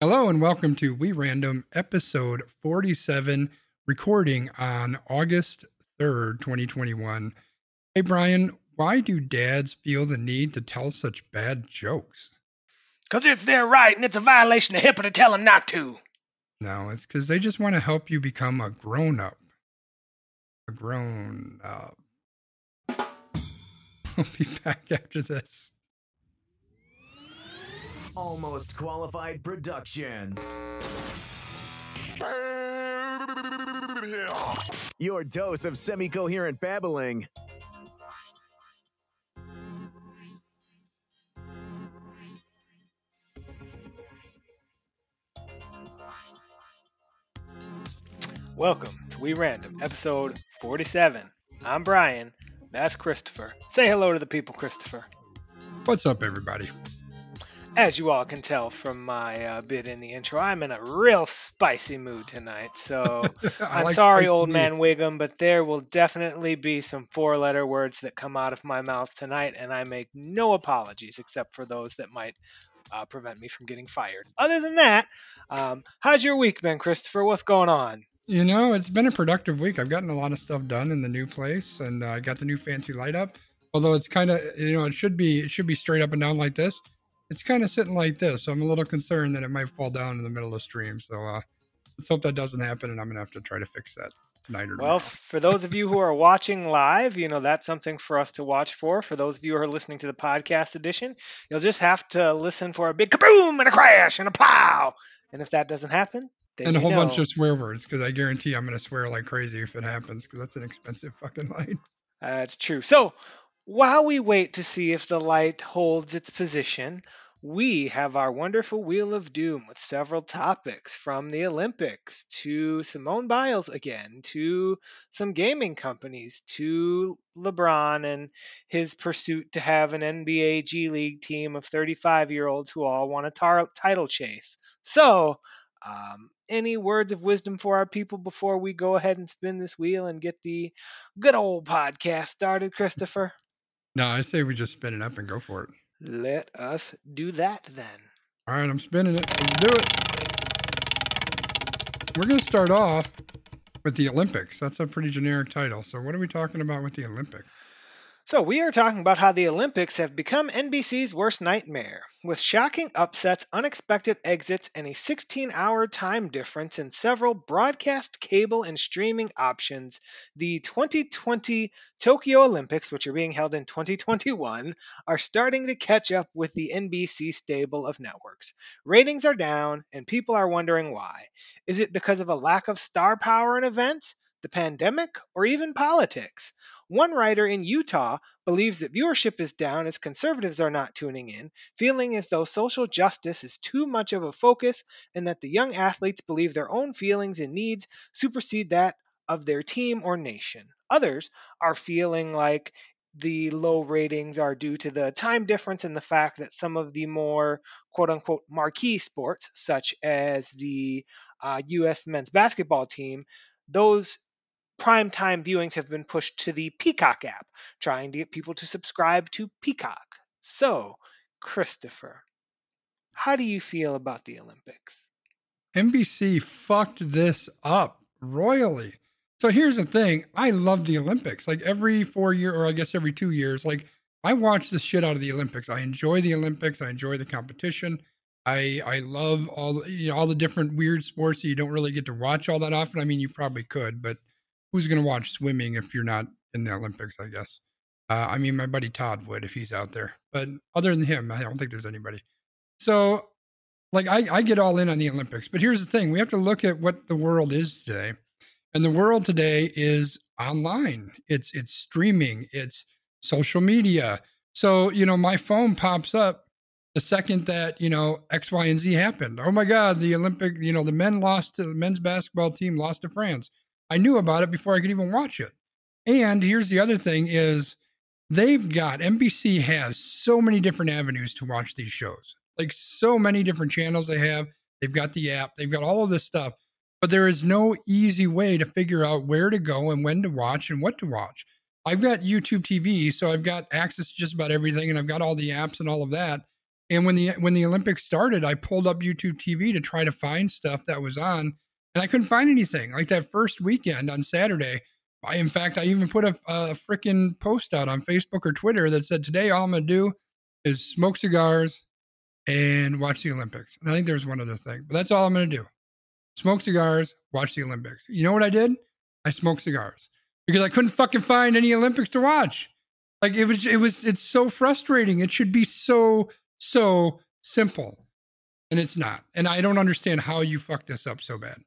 Hello and welcome to We Random episode 47, recording on August 3rd, 2021. Hey, Brian, why do dads feel the need to tell such bad jokes? Because it's their right and it's a violation of HIPAA to tell them not to. No, it's because they just want to help you become a grown up. A grown up. I'll be back after this. Almost Qualified Productions. Your dose of semi coherent babbling. Welcome to We Random, episode 47. I'm Brian. That's Christopher. Say hello to the people, Christopher. What's up, everybody? As you all can tell from my uh, bit in the intro, I'm in a real spicy mood tonight. So I'm like sorry, old man Wiggum, but there will definitely be some four letter words that come out of my mouth tonight, and I make no apologies except for those that might uh, prevent me from getting fired. Other than that, um, how's your week been, Christopher? What's going on? You know, it's been a productive week. I've gotten a lot of stuff done in the new place, and uh, I got the new fancy light up. Although it's kind of, you know, it should be it should be straight up and down like this. It's kind of sitting like this. So I'm a little concerned that it might fall down in the middle of the stream. So uh, let's hope that doesn't happen, and I'm gonna have to try to fix that tonight or Well, for those of you who are watching live, you know, that's something for us to watch for. For those of you who are listening to the podcast edition, you'll just have to listen for a big kaboom and a crash and a pow. And if that doesn't happen, then and a whole bunch of swear words because I guarantee I'm gonna swear like crazy if it happens because that's an expensive fucking light. That's true. So while we wait to see if the light holds its position, we have our wonderful Wheel of Doom with several topics from the Olympics to Simone Biles again, to some gaming companies, to LeBron and his pursuit to have an NBA G League team of 35 year olds who all want a tar- title chase. So, um, any words of wisdom for our people before we go ahead and spin this wheel and get the good old podcast started, Christopher? No, I say we just spin it up and go for it. Let us do that then. All right, I'm spinning it. Let's do it. We're going to start off with the Olympics. That's a pretty generic title. So, what are we talking about with the Olympics? So, we are talking about how the Olympics have become NBC's worst nightmare, with shocking upsets, unexpected exits, and a 16 hour time difference in several broadcast, cable, and streaming options. The 2020 Tokyo Olympics, which are being held in 2021, are starting to catch up with the NBC stable of networks. Ratings are down, and people are wondering why. Is it because of a lack of star power in events? The pandemic, or even politics? One writer in Utah believes that viewership is down as conservatives are not tuning in, feeling as though social justice is too much of a focus and that the young athletes believe their own feelings and needs supersede that of their team or nation. Others are feeling like the low ratings are due to the time difference and the fact that some of the more quote unquote marquee sports, such as the uh, U.S. men's basketball team, those prime time viewings have been pushed to the Peacock app, trying to get people to subscribe to Peacock. So, Christopher, how do you feel about the Olympics? NBC fucked this up royally. So, here's the thing I love the Olympics. Like every four year, or I guess every two years, like I watch the shit out of the Olympics. I enjoy the Olympics. I enjoy the competition. I I love all you know, all the different weird sports that you don't really get to watch all that often. I mean, you probably could, but who's going to watch swimming if you're not in the Olympics? I guess. Uh, I mean, my buddy Todd would if he's out there, but other than him, I don't think there's anybody. So, like, I, I get all in on the Olympics, but here's the thing: we have to look at what the world is today, and the world today is online. It's it's streaming. It's social media. So you know, my phone pops up the second that you know X, Y, and Z happened. Oh my God, the Olympic, you know, the men lost to the men's basketball team lost to France. I knew about it before I could even watch it. And here's the other thing: is they've got NBC has so many different avenues to watch these shows, like so many different channels they have. They've got the app, they've got all of this stuff, but there is no easy way to figure out where to go and when to watch and what to watch. I've got YouTube TV, so I've got access to just about everything, and I've got all the apps and all of that. And when the when the Olympics started, I pulled up YouTube TV to try to find stuff that was on, and I couldn't find anything. Like that first weekend on Saturday, I in fact I even put a, a freaking post out on Facebook or Twitter that said today all I'm gonna do is smoke cigars and watch the Olympics. And I think there's one other thing, but that's all I'm gonna do: smoke cigars, watch the Olympics. You know what I did? I smoked cigars because I couldn't fucking find any Olympics to watch. Like it was, it was, it's so frustrating. It should be so so simple. And it's not. And I don't understand how you fuck this up so bad.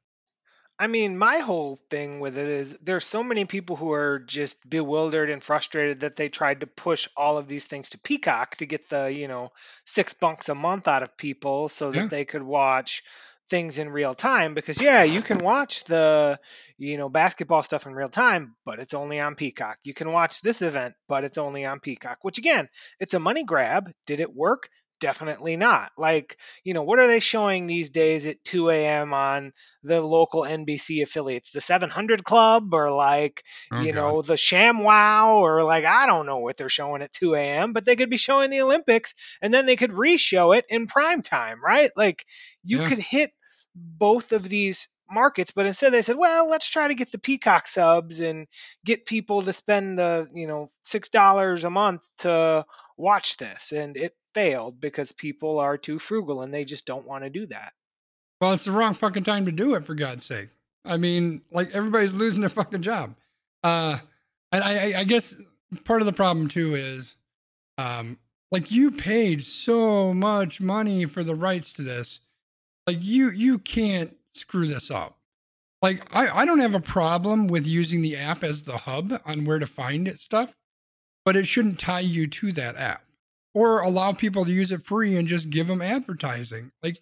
I mean, my whole thing with it is there's so many people who are just bewildered and frustrated that they tried to push all of these things to Peacock to get the, you know, six bucks a month out of people so that Yeah. they could watch things in real time because yeah, you can watch the, you know, basketball stuff in real time, but it's only on Peacock. You can watch this event, but it's only on Peacock, which again, it's a money grab. Did it work? Definitely not. Like, you know, what are they showing these days at 2 a.m. on the local NBC affiliates? The 700 Club or like, Oh, you know, the Sham Wow or like, I don't know what they're showing at 2 a.m., but they could be showing the Olympics and then they could re show it in prime time, right? Like, you Yeah. could hit both of these markets, but instead they said, well, let's try to get the Peacock subs and get people to spend the, you know, $6 a month to watch this. And it failed because people are too frugal and they just don't want to do that. Well, it's the wrong fucking time to do it, for God's sake. I mean, like everybody's losing their fucking job. Uh, and I, I, guess part of the problem too is, um, like you paid so much money for the rights to this, like you, you can't screw this up. Like I, I don't have a problem with using the app as the hub on where to find it stuff, but it shouldn't tie you to that app or allow people to use it free and just give them advertising. Like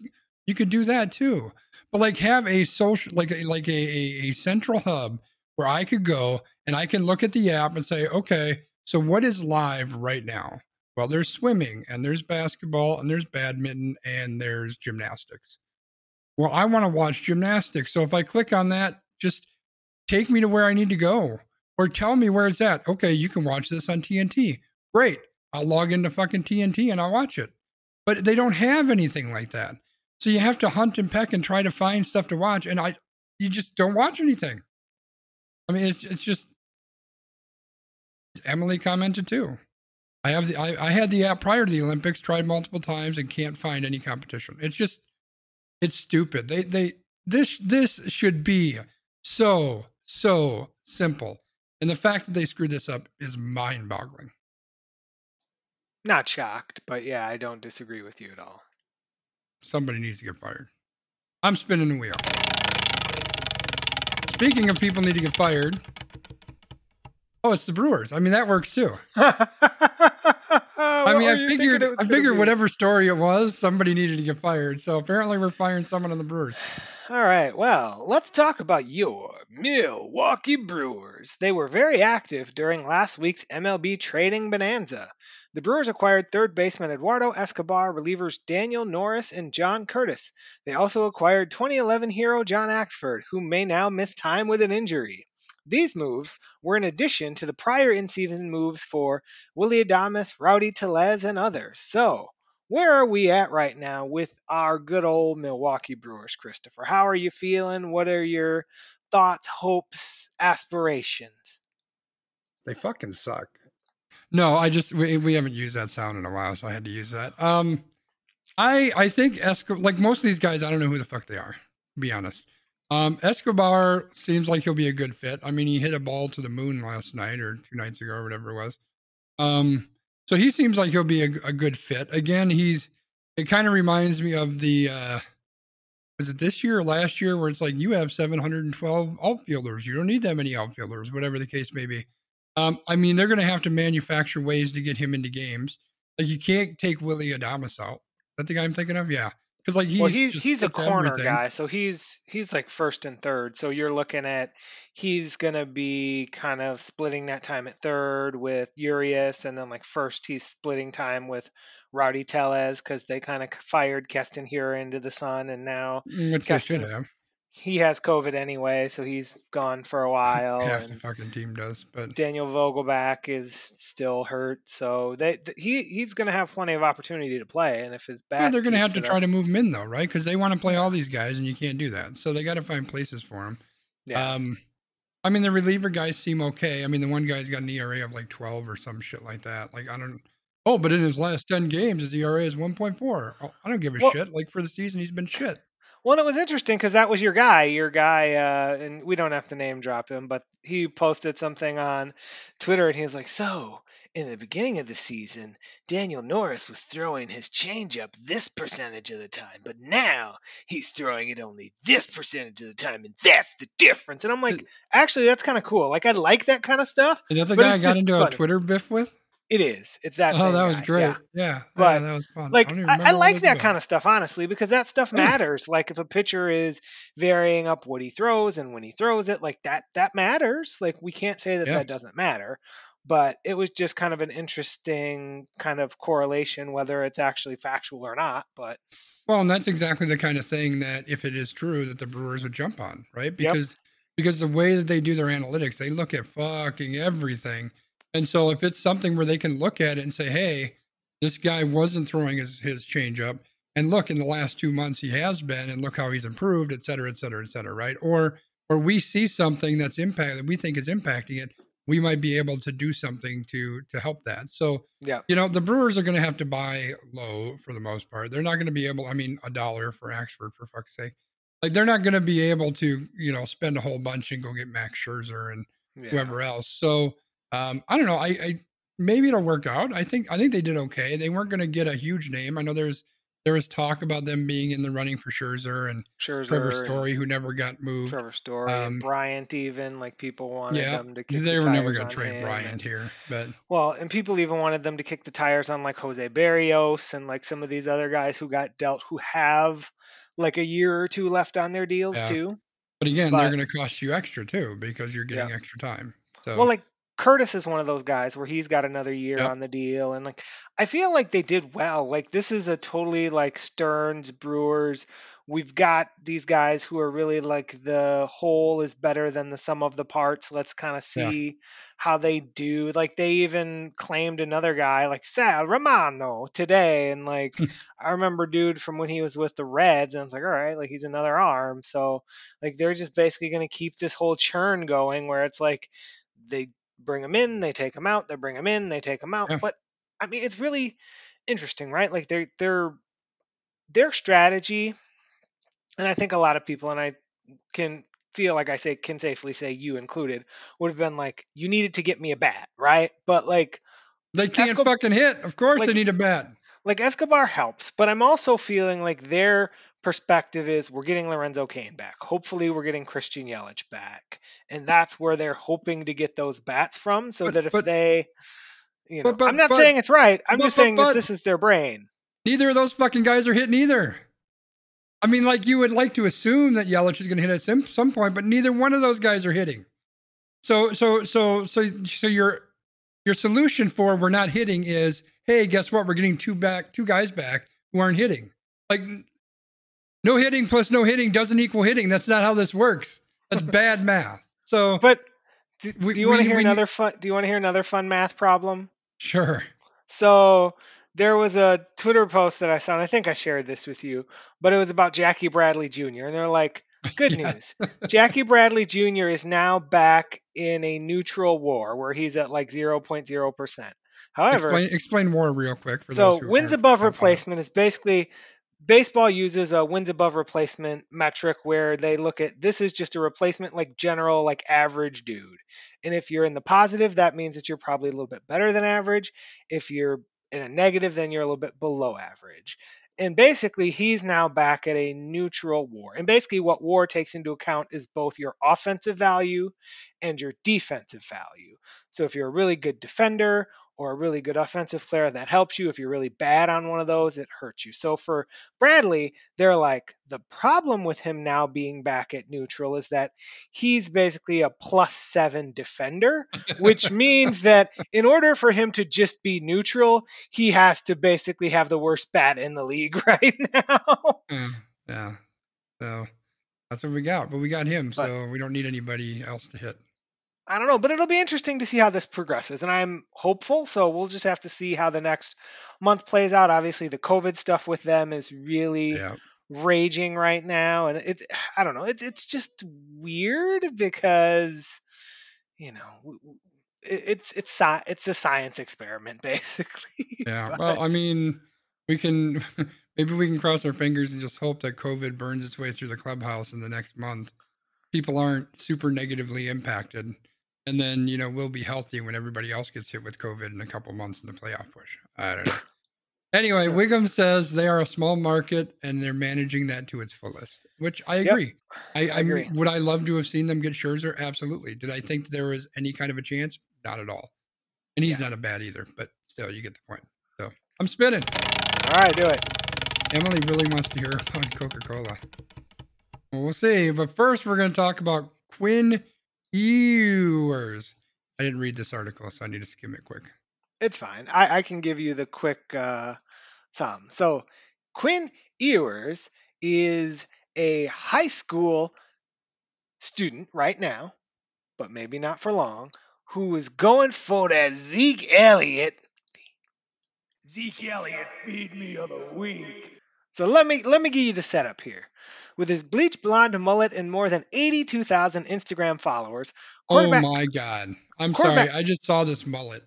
you could do that too. But like have a social like like a, a, a central hub where I could go and I can look at the app and say, okay, so what is live right now? Well, there's swimming and there's basketball and there's badminton and there's gymnastics. Well, I want to watch gymnastics. So if I click on that, just take me to where I need to go or tell me where it's at. Okay, you can watch this on TNT. Great. I'll log into fucking TNT and I'll watch it. But they don't have anything like that. So you have to hunt and peck and try to find stuff to watch. And I, you just don't watch anything. I mean, it's it's just. Emily commented too. I have the I, I had the app prior to the Olympics, tried multiple times and can't find any competition. It's just, it's stupid. They they this this should be so so simple, and the fact that they screwed this up is mind-boggling. Not shocked, but yeah, I don't disagree with you at all. Somebody needs to get fired. I'm spinning the wheel. Speaking of people need to get fired. Oh, it's the Brewers. I mean, that works too. I mean, I figured, I figured whatever story it was, somebody needed to get fired. So apparently, we're firing someone on the Brewers. All right, well, let's talk about your Milwaukee Brewers. They were very active during last week's MLB trading bonanza. The Brewers acquired third baseman Eduardo Escobar, relievers Daniel Norris and John Curtiss. They also acquired 2011 hero John Axford, who may now miss time with an injury. These moves were in addition to the prior in season moves for Willy Adames, Rowdy Tellez, and others. So, where are we at right now with our good old Milwaukee Brewers, Christopher? How are you feeling? What are your thoughts, hopes, aspirations? They fucking suck. No, I just we, we haven't used that sound in a while, so I had to use that. Um, I I think Escobar, like most of these guys, I don't know who the fuck they are. To be honest. Um, Escobar seems like he'll be a good fit. I mean, he hit a ball to the moon last night or two nights ago or whatever it was. Um, so he seems like he'll be a, a good fit. Again, he's it kind of reminds me of the uh was it this year or last year where it's like you have 712 outfielders. You don't need that many outfielders, whatever the case may be. Um, I mean, they're going to have to manufacture ways to get him into games. Like you can't take Willy Adames out. Is that the guy I'm thinking of? Yeah, because like he's well, he's he's a corner everything. guy, so he's he's like first and third. So you're looking at he's gonna be kind of splitting that time at third with Urias, and then like first he's splitting time with Rowdy Tellez because they kind of fired Keston here into the sun, and now Mm, Which they should Keston- have. He has COVID anyway, so he's gone for a while. Half the fucking team does, but Daniel Vogelbach is still hurt, so they th- he he's going to have plenty of opportunity to play. And if his back, well, they're going to have to try up- to move him in though, right? Because they want to play all these guys, and you can't do that. So they got to find places for him. Yeah. Um, I mean, the reliever guys seem okay. I mean, the one guy's got an ERA of like 12 or some shit like that. Like, I don't. Oh, but in his last 10 games, his ERA is 1.4. Oh, I don't give a Well- shit. Like, for the season, he's been shit. Well, it was interesting because that was your guy, your guy, uh, and we don't have to name drop him, but he posted something on Twitter and he was like, "So, in the beginning of the season, Daniel Norris was throwing his changeup this percentage of the time, but now he's throwing it only this percentage of the time, and that's the difference." And I'm like, actually, that's kind of cool. Like, I like that kind of stuff. Is that the But guy I got into funny. a Twitter biff with? It is. It's that. Oh, that was guy, great. yeah. Yeah. But, yeah, that was fun. like don't I, I like that kind of stuff honestly because that stuff Yeah. matters like if a pitcher is varying up what he throws and when he throws it like that that matters like we can't say that that doesn't matter but it was just kind of an interesting kind of correlation whether it's actually factual or not but Well, and that's exactly the kind of thing that, if it is true, that the Brewers would jump on, right? Because because the way that they do their analytics, they look at fucking everything, and so if it's something where they can look at it and say, "Hey, this guy wasn't throwing his his changeup," and look, in the last two months he has been, and look how he's improved, et cetera, et cetera, et cetera, right? Or or we see something that's impact that we think is impacting it, we might be able to do something to to help that. So yeah you know, the Brewers are going to have to buy low for the most part. They're not going to be able, I mean, a dollar for Axford, for fuck's sake. Like, they're not going to be able to, you know, spend a whole bunch and go get Max Scherzer and yeah whoever else. So, um, I don't know. I, I, maybe it'll work out. I think, I think they did okay. They weren't going to get a huge name. I know there's, there was talk about them being in the running for Scherzer and Scherzer Trevor Story, who never got moved. Trevor Story Um, Bryant even like people wanted yeah, them to kick they the were never going to trade Bryant and- here, but Well, and people even wanted them to kick the tires on like Jose Berrios and like some of these other guys who got dealt who have like a year or two left on their deals Yeah. too. but again, they're going to cost you extra too because you're getting Yeah. extra time. So Well, like Curtiss is one of those guys where he's got another year Yep. on the deal and like I feel like they did well. Like this is a totally like Stearns Brewers. We've got these guys who are really like the whole is better than the sum of the parts. Let's kind of Yeah. see how they do. Like they even claimed another guy like Sal Romano today and like I remember dude from when he was with the Reds and I was like, all right, like he's another arm. So like they're just basically going to keep this whole churn going where it's like they bring them in, they take them out, they bring them in, they take them out. Yeah. But I mean, it's really interesting, right? Like their their their strategy, and I think a lot of people, and I can feel like I say can safely say you included, would have been like, you needed to get me a bat, right? But like They can't Escob- fucking hit. Of course, like- they need a bat. Like Escobar helps, but I'm also feeling like their perspective is we're getting Lorenzo Cain back. Hopefully, we're getting Christian Yelich back, and that's where they're hoping to get those bats from, so But- that if but- they, you know, but- I'm not saying it's right. I'm just saying that this is their brain. Neither of those fucking guys are hitting either. I mean, like you would like to assume that Yelich is going to hit at some some point, but neither one of those guys are hitting. So, so, so, so, so your your solution for we're not hitting is, hey, guess what? We're getting two back, two guys back who aren't hitting. Like, no hitting plus no hitting doesn't equal hitting. That's not how this works. That's bad math. So, But do, do you want to hear we- another fun? Do you want to hear another fun math problem? sure. So there was a Twitter post that I saw, and I think I shared this with you, but it was about Jackie Bradley Jr. And they're like, good news. Jackie Bradley Jr. is now back in a neutral war where he's at like 0.0%. However, Explain, explain more real quick. For so those who wins above replacement is basically baseball uses a wins above replacement metric where they look at this is just a replacement like general like average dude. And if you're in the positive, that means that you're probably a little bit better than average. If you're in a negative, then you're a little bit below average. And basically, he's now back at a neutral war. And basically, what war takes into account is both your offensive value and your defensive value. So, if you're a really good defender or a really good offensive player, that helps you. If you're really bad on one of those, it hurts you. So, for Bradley, they're like, the problem with him now being back at neutral is that he's basically a plus seven defender, which means that in order for him to just be neutral, he has to basically have the worst bat in the league right now. Yeah, yeah. So, That's what we got. But we got him, But- so we don't need anybody else to hit. I don't know, but it'll be interesting to see how this progresses. And I'm hopeful. So we'll just have to see how the next month plays out. Obviously, the COVID stuff with them is really Yeah. raging right now. And it, I don't know, it's it's just weird because, you know, w- w- it, it's it's it's a science experiment, basically. Yeah. Well, I mean, we can maybe we can cross our fingers and just hope that COVID burns its way through the clubhouse in the next month. People aren't super negatively impacted. And then, you know, we'll be healthy when everybody else gets hit with COVID in a couple months in the playoff push. I don't know. Anyway. Wiggum says they are a small market and they're managing that to its fullest, which I Yep. agree. I, I, agree. would I love to have seen them get Scherzer? Absolutely. Did I think there was any kind of a chance? Not at all. And he's Yeah. not a bad either, but still, you get the point. So I'm spinning. All right, do it. Emily really wants to hear about Coca Cola. Well, we'll see. But first, we're going to talk about Quinn Ewers. I didn't read this article, so I need to skim it quick. It's fine. I, I can give you the quick uh, sum. So, Quinn Ewers is a high school student right now, but maybe not for long, who is going for that Zeke Elliott. Zeke Elliott, feed me of the week. So let me let me give you the setup here. With his bleach blonde mullet and more than 82,000 Instagram followers, Oh my God. I'm sorry. I just saw this mullet.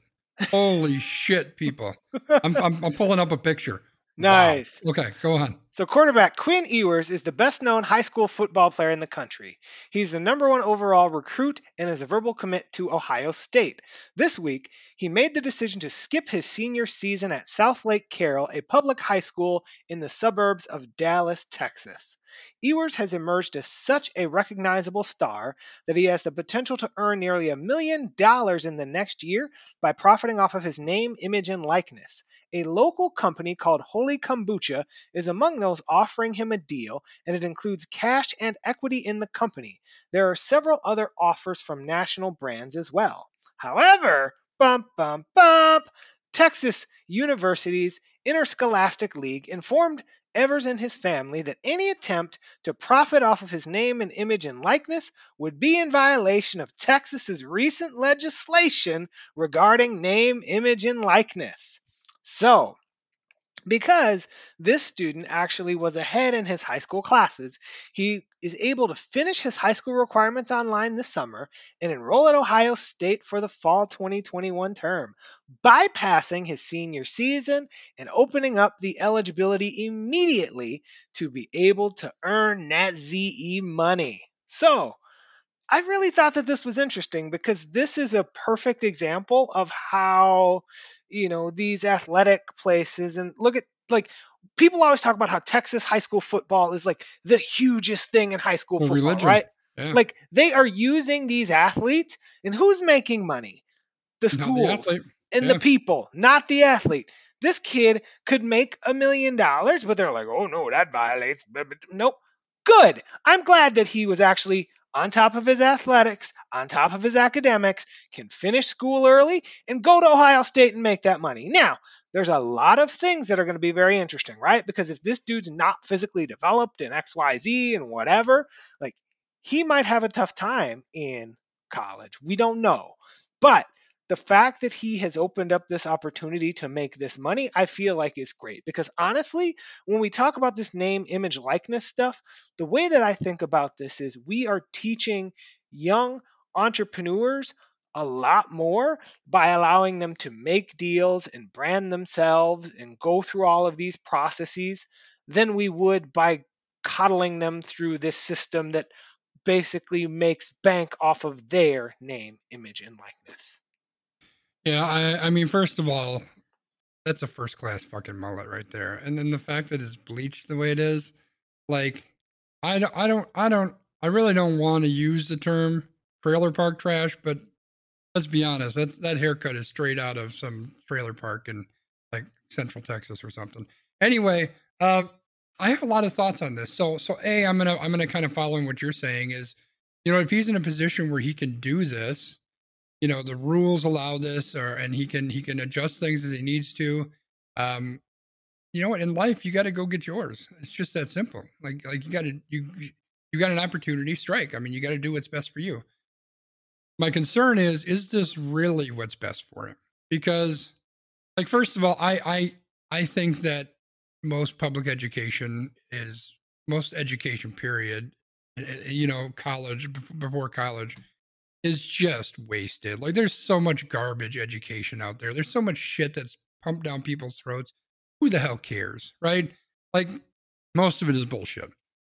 Holy shit, people. I'm, I'm, I'm pulling up a picture. Wow. Nice. Okay, go on. So, quarterback Quinn Ewers is the best known high school football player in the country. He's the number one overall recruit and is a verbal commit to Ohio State. This week, he made the decision to skip his senior season at South Lake Carroll, a public high school in the suburbs of Dallas, Texas. Ewers has emerged as such a recognizable star that he has the potential to earn nearly a million dollars in the next year by profiting off of his name, image, and likeness. A local company called Holy Kombucha is among those offering him a deal, and it includes cash and equity in the company. There are several other offers from national brands as well. However, bump, bump, bump, Texas University's Interscholastic League informed Ewers and his family that any attempt to profit off of his name and image and likeness would be in violation of Texas's recent legislation regarding name, image, and likeness. So, because this student actually was ahead in his high school classes, he is able to finish his high school requirements online this summer and enroll at Ohio State for the fall 2021 term, bypassing his senior season and opening up the eligibility immediately to be able to earn that ZE money. So, I really thought that this was interesting because this is a perfect example of how, you know, these athletic places and look at like people always talk about how Texas high school football is like the hugest thing in high school Well, football, religion. right? Yeah. Like they are using these athletes and who's making money? The Not the schools and Yeah. the people, not the athlete. This kid could make a million dollars, but they're like, oh no, that violates. blah, blah, blah." Nope. Good. I'm glad that he was actually on top of his athletics, on top of his academics, can finish school early and go to Ohio State and make that money. Now, there's a lot of things that are going to be very interesting, right? Because if this dude's not physically developed in XYZ and whatever, like he might have a tough time in college. We don't know. But the fact that he has opened up this opportunity to make this money, I feel like is great. Because honestly, when we talk about this name, image, likeness stuff, the way that I think about this is we are teaching young entrepreneurs a lot more by allowing them to make deals and brand themselves and go through all of these processes than we would by coddling them through this system that basically makes bank off of their name, image, and likeness. Yeah, I, I mean, first of all, that's a first class fucking mullet right there. And then the fact that it's bleached the way it is, like, I don't, I don't, I don't, I really don't want to use the term trailer park trash, but let's be honest, that's that haircut is straight out of some trailer park in like Central Texas or something. Anyway, uh, I have a lot of thoughts on this. So, so a, I'm gonna, I'm gonna kind of following what you're saying is, you know, if he's in a position where he can do this, you know the rules allow this or and he can he can adjust things as he needs to um you know what in life you got to go get yours it's just that simple like like you got to you you got an opportunity, strike. I mean, you got to do what's best for you. My concern is, is this really what's best for him? Because, like, first of all, I I I think that most public education is most education period, eh, eh, you know, college before college is just wasted. Like there's so much garbage education out there. There's so much shit that's pumped down people's throats. Who the hell cares, right? Like most of it is bullshit.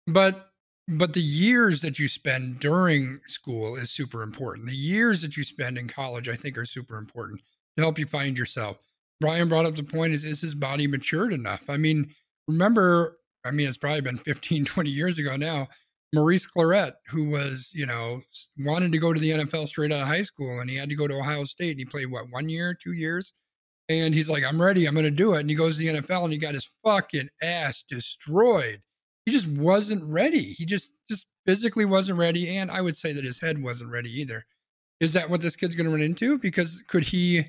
But but the years that you spend during school is super important. The years that you spend in college, I think, are super important to help you find yourself. Brian brought up the point is is his body matured enough? I mean, remember, I mean, it's probably been 15, 20 years ago now. Maurice Clarett, who was, you know, wanted to go to the NFL straight out of high school and he had to go to Ohio State and he played what, one year, two years? And he's like, I'm ready, I'm going to do it. And he goes to the NFL and he got his fucking ass destroyed. He just wasn't ready. He just, just physically wasn't ready. And I would say that his head wasn't ready either. Is that what this kid's going to run into? Because could he,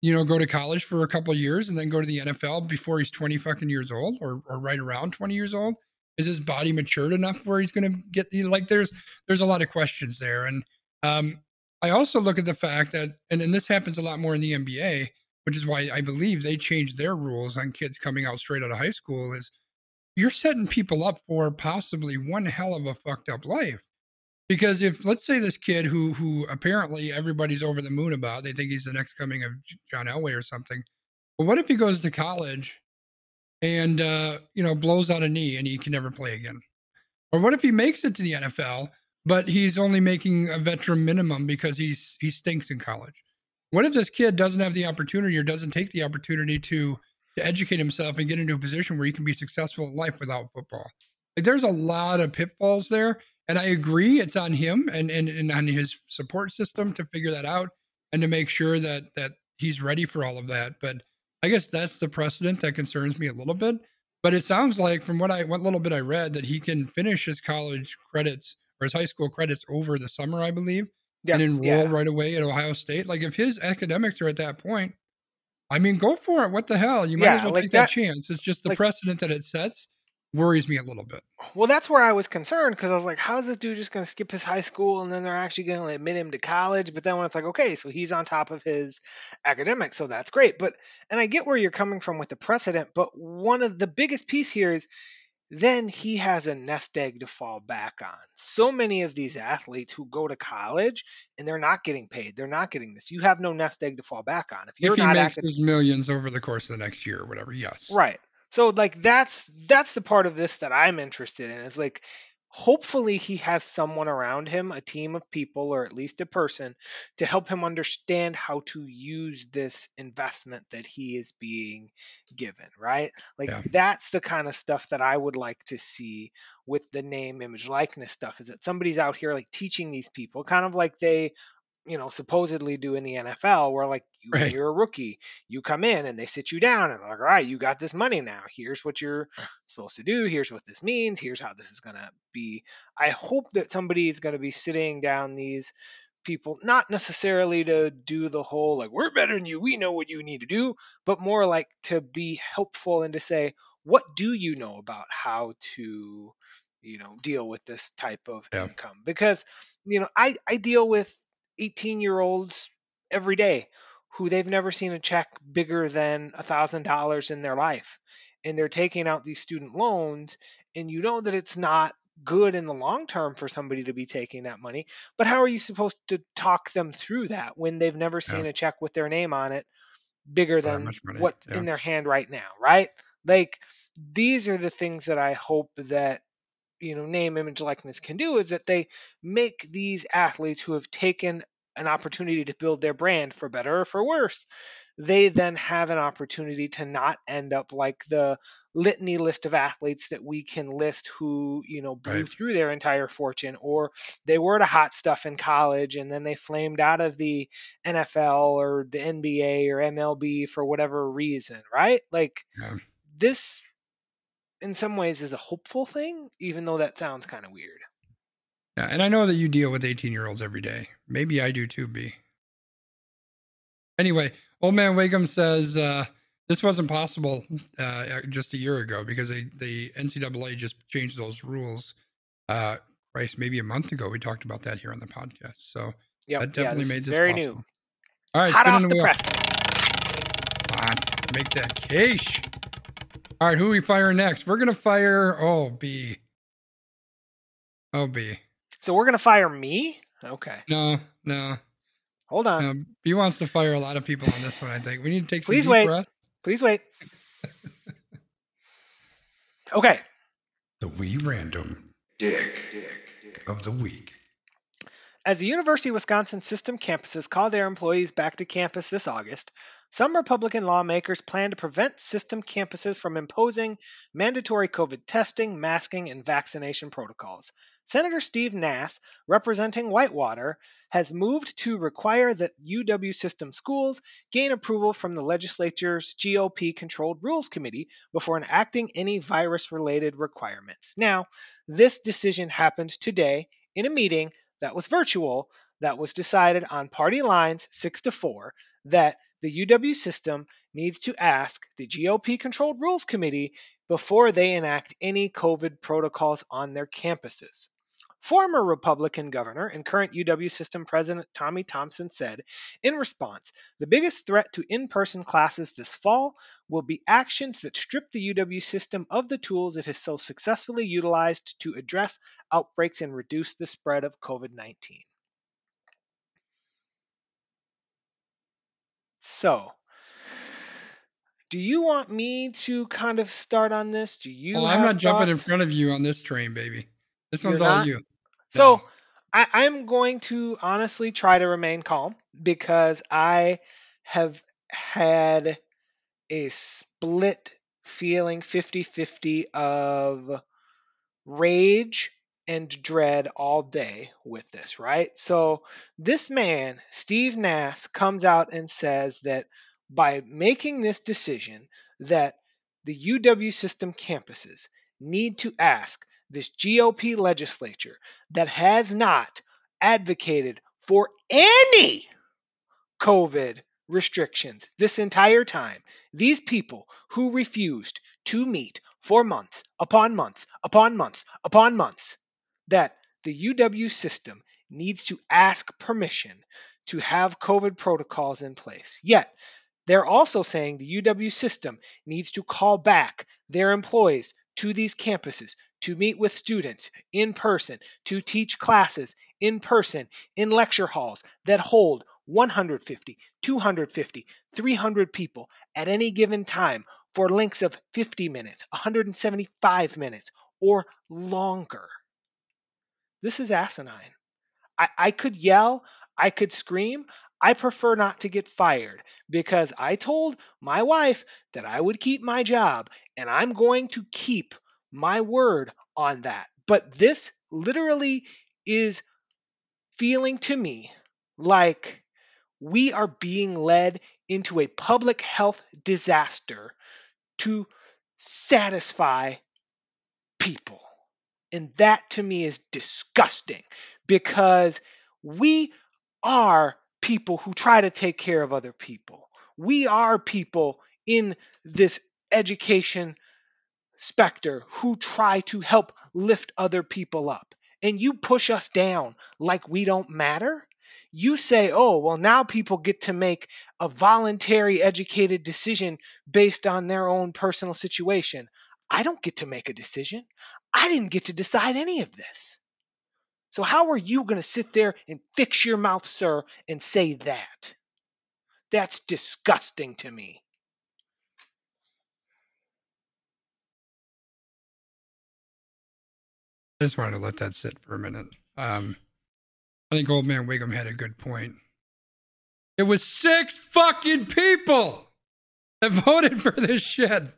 you know, go to college for a couple years and then go to the NFL before he's 20 fucking years old or, or right around 20 years old? Is his body matured enough where he's going to get the like there's there's a lot of questions there. And um i also look at the fact that and, and this happens a lot more in the nba which is why i believe they changed their rules on kids coming out straight out of high school is you're setting people up for possibly one hell of a fucked up life. Because if let's say this kid who who apparently everybody's over the moon about they think he's the next coming of john elway or something but what if he goes to college and uh, you know blows out a knee and he can never play again? Or what if he makes it to the NFL, but he's only making a veteran minimum because he's he stinks in college? What if this kid doesn't have the opportunity or doesn't take the opportunity to to educate himself and get into a position where he can be successful in life without football? Like there's a lot of pitfalls there. And I agree it's on him and, and, and on his support system to figure that out and to make sure that that he's ready for all of that. But I guess that's the precedent that concerns me a little bit. But it sounds like, from what I what little bit I read, that he can finish his college credits or his high school credits over the summer, I believe, yeah, and enroll yeah. right away at Ohio State. Like if his academics are at that point, I mean, go for it. What the hell? You might yeah, as well like take that, that, chance. It's just the like, precedent that it sets worries me a little bit. Well, that's where I was concerned because I was like, how's this dude just going to skip his high school and then they're actually going to admit him to college? But then when it's like, okay, so he's on top of his academics, so that's great. But, and I get where you're coming from with the precedent, but one of the biggest piece here is then he has a nest egg to fall back on. So many of these athletes who go to college and they're not getting paid, they're not getting this. You have no nest egg to fall back on. If you're if he not makes active, his millions over the course of the next year or whatever, yes, right. So like that's that's the part of this that I'm interested in. Is like hopefully he has someone around him, a team of people or at least a person to help him understand how to use this investment that he is being given, right? Like yeah. that's the kind of stuff that I would like to see with the name image likeness stuff is that somebody's out here like teaching these people kind of like they you know, supposedly do in the NFL, where like you, right. you're a rookie, you come in and they sit you down and they're like, all right, you got this money now. Here's what you're supposed to do. Here's what this means. Here's how this is going to be. I hope that somebody is going to be sitting down these people, not necessarily to do the whole like, we're better than you, we know what you need to do, but more like to be helpful and to say, what do you know about how to you know deal with this type of yeah. income because you know i i deal with 18 year olds every day who they've never seen a check bigger than a thousand dollars in their life and they're taking out these student loans and you know that it's not good in the long term for somebody to be taking that money but how are you supposed to talk them through that when they've never seen yeah. a check with their name on it bigger than what's yeah. in their hand right now right like these are the things that i hope that you know name image likeness can do is that they make these athletes who have taken an opportunity to build their brand for better or for worse they then have an opportunity to not end up like the litany list of athletes that we can list who you know blew right. through their entire fortune or they were the hot stuff in college and then they flamed out of the NFL or the NBA or MLB for whatever reason right like yeah. this in some ways is a hopeful thing, even though that sounds kind of weird. Yeah, and I know that you deal with 18 year olds every day. Maybe I do too, B. Anyway, Old Man Wiggum says uh, this wasn't possible uh, just a year ago because they, the NCAA just changed those rules uh, Christ, maybe a month ago we talked about that here on the podcast. So Yep. that yeah, definitely this made is this very possible. new. All right, Hot off the the press. Come on, make that cash. All right, who we fire next? We're gonna fire. Oh, B. Oh, B. So we're gonna fire me. Okay, No, no. hold on. Um, B wants to fire a lot of people on this one. I think we need to take. Some Please deep wait. breaths. Please wait. Okay. The wee random dick, dick, dick of the week. As the University of Wisconsin system campuses call their employees back to campus this August, some Republican lawmakers plan to prevent system campuses from imposing mandatory COVID testing, masking, and vaccination protocols. Senator Steve Nass, representing Whitewater, has moved to require that UW system schools gain approval from the legislature's GOP controlled rules committee before enacting any virus related requirements. Now, this decision happened today in a meeting that was virtual that was decided on party lines 6 to 4 that the UW system needs to ask the GOP controlled rules committee before they enact any COVID protocols on their campuses. Former Republican governor and current UW system president Tommy Thompson said in response, the biggest threat to in person classes this fall will be actions that strip the UW system of the tools it has so successfully utilized to address outbreaks and reduce the spread of COVID 19. So, do you want me to kind of start on this? Do you? oh, I'm not jumping in front of you on this train, baby. This one's all you. So No. I, I'm going to honestly try to remain calm because I have had a split feeling 50 50 of rage and dread all day with this, right? So this man, Steve Nass, comes out and says that by making this decision that the UW system campuses need to ask this GOP legislature that has not advocated for any COVID restrictions this entire time. These people who refused to meet for months upon months upon months upon months, that the UW system needs to ask permission to have COVID protocols in place. Yet, they're also saying the UW system needs to call back their employees to these campuses to meet with students in person, to teach classes in person in lecture halls that hold 150, 250, 300 people at any given time for lengths of 50 minutes, 175 minutes, or longer. This is asinine. I, I could yell, I could scream. I prefer not to get fired because I told my wife that I would keep my job and I'm going to keep my word on that. But this literally is feeling to me like we are being led into a public health disaster to satisfy people. And that to me is disgusting because we are people who try to take care of other people. We are people in this education specter who try to help lift other people up. And you push us down like we don't matter. You say, oh, well, now people get to make a voluntary educated decision based on their own personal situation. I don't get to make a decision. I didn't get to decide any of this. So, how are you going to sit there and fix your mouth, sir, and say that? That's disgusting to me. I just wanted to let that sit for a minute. Um, I think Old Man Wiggum had a good point. It was six fucking people that voted for this shit.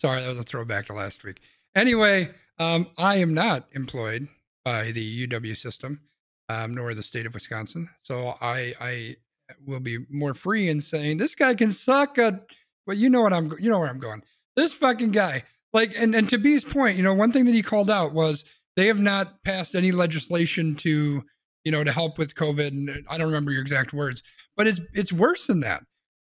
Sorry, that was a throwback to last week. Anyway, um, I am not employed by the UW system, um, nor the state of Wisconsin. So I, I will be more free in saying this guy can suck a. Well, you know what I'm. You know where I'm going. This fucking guy. Like, and and to B's point, you know, one thing that he called out was they have not passed any legislation to you know to help with covid and i don't remember your exact words but it's it's worse than that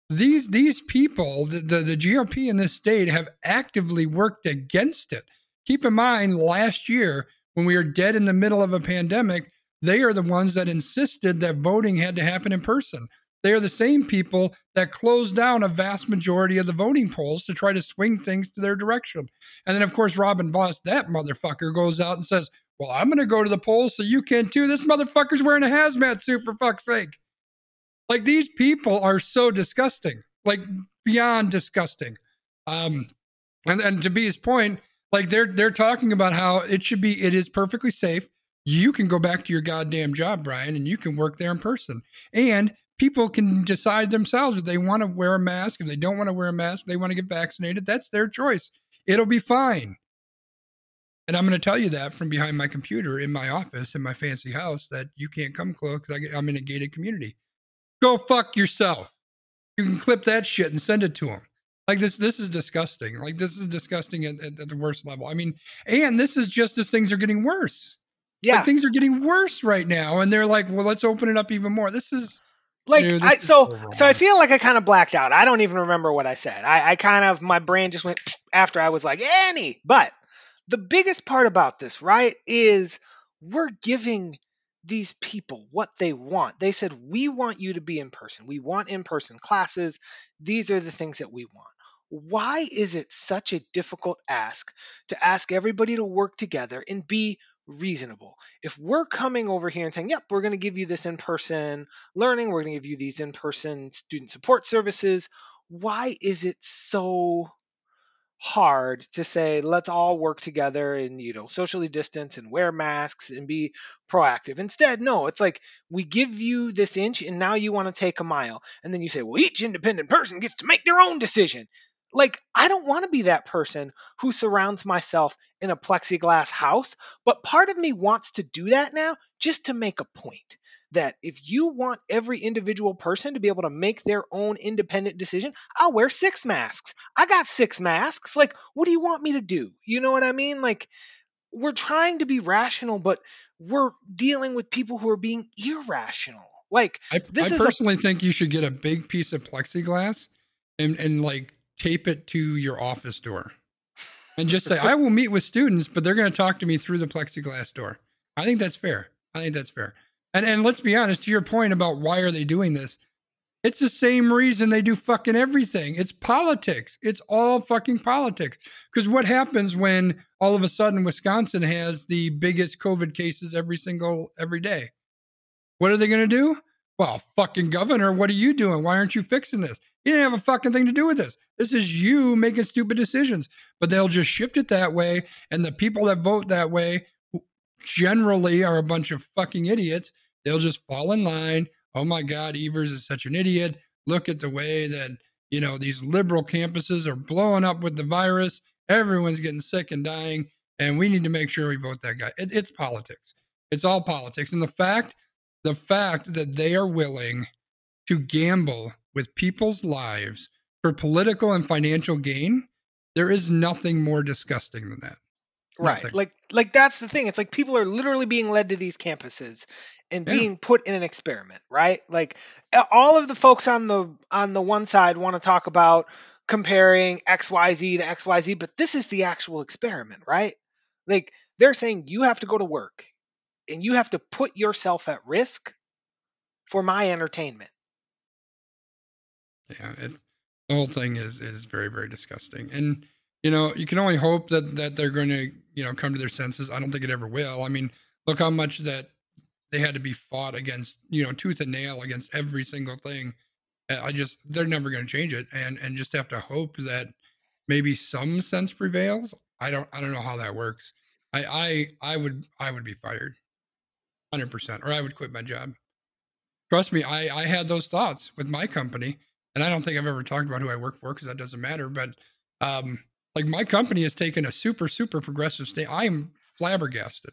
these these people the, the, the gop in this state have actively worked against it keep in mind last year when we were dead in the middle of a pandemic, they are the ones that insisted that voting had to happen in person. They are the same people that closed down a vast majority of the voting polls to try to swing things to their direction. And then, of course, Robin Vos, that motherfucker, goes out and says, Well, I'm going to go to the polls so you can too. This motherfucker's wearing a hazmat suit, for fuck's sake. Like, these people are so disgusting, like, beyond disgusting. Um, and, and to be his point, like they're they're talking about how it should be it is perfectly safe you can go back to your goddamn job brian and you can work there in person and people can decide themselves if they want to wear a mask if they don't want to wear a mask they want to get vaccinated that's their choice it'll be fine and i'm going to tell you that from behind my computer in my office in my fancy house that you can't come close because i'm in a gated community go fuck yourself you can clip that shit and send it to them like this, this is disgusting. Like this is disgusting at, at, at the worst level. I mean, and this is just as things are getting worse. Yeah, like, things are getting worse right now, and they're like, "Well, let's open it up even more." This is like dude, I so so, so I feel like I kind of blacked out. I don't even remember what I said. I, I kind of my brain just went after I was like Annie. But the biggest part about this, right, is we're giving these people what they want. They said, We want you to be in person. We want in person classes. These are the things that we want why is it such a difficult ask to ask everybody to work together and be reasonable? If we're coming over here and saying, yep, we're going to give you this in person learning, we're going to give you these in person student support services, why is it so hard to say let's all work together and you know socially distance and wear masks and be proactive? Instead no it's like we give you this inch and now you want to take a mile. And then you say well each independent person gets to make their own decision like, I don't want to be that person who surrounds myself in a plexiglass house, but part of me wants to do that now just to make a point that if you want every individual person to be able to make their own independent decision, I'll wear six masks. I got six masks. Like, what do you want me to do? You know what I mean? Like, we're trying to be rational, but we're dealing with people who are being irrational. Like, I, this I personally a- think you should get a big piece of plexiglass and, and like tape it to your office door and just say, I will meet with students, but they're going to talk to me through the plexiglass door. I think that's fair. I think that's fair. And and let's be honest, to your point about why are they doing this? It's the same reason they do fucking everything. It's politics. It's all fucking politics. Because what happens when all of a sudden Wisconsin has the biggest COVID cases every single every day? What are they going to do? Well, fucking governor, what are you doing? Why aren't you fixing this? You didn't have a fucking thing to do with this. This is you making stupid decisions. But they'll just shift it that way. And the people that vote that way generally are a bunch of fucking idiots. They'll just fall in line. Oh my God, Evers is such an idiot. Look at the way that, you know, these liberal campuses are blowing up with the virus. Everyone's getting sick and dying. And we need to make sure we vote that guy. It, it's politics. It's all politics. And the fact the fact that they are willing to gamble with people's lives for political and financial gain, there is nothing more disgusting than that. Right. Nothing. Like like that's the thing. It's like people are literally being led to these campuses and yeah. being put in an experiment, right? Like all of the folks on the on the one side want to talk about comparing XYZ to XYZ, but this is the actual experiment, right? Like they're saying you have to go to work and you have to put yourself at risk for my entertainment. Yeah, it, the whole thing is is very very disgusting, and you know you can only hope that that they're going to you know come to their senses. I don't think it ever will. I mean, look how much that they had to be fought against, you know, tooth and nail against every single thing. I just they're never going to change it, and and just have to hope that maybe some sense prevails. I don't I don't know how that works. I I I would I would be fired hundred percent, or I would quit my job. Trust me, I I had those thoughts with my company, and I don't think I've ever talked about who I work for because that doesn't matter. But um, like my company has taken a super super progressive stance. I am flabbergasted.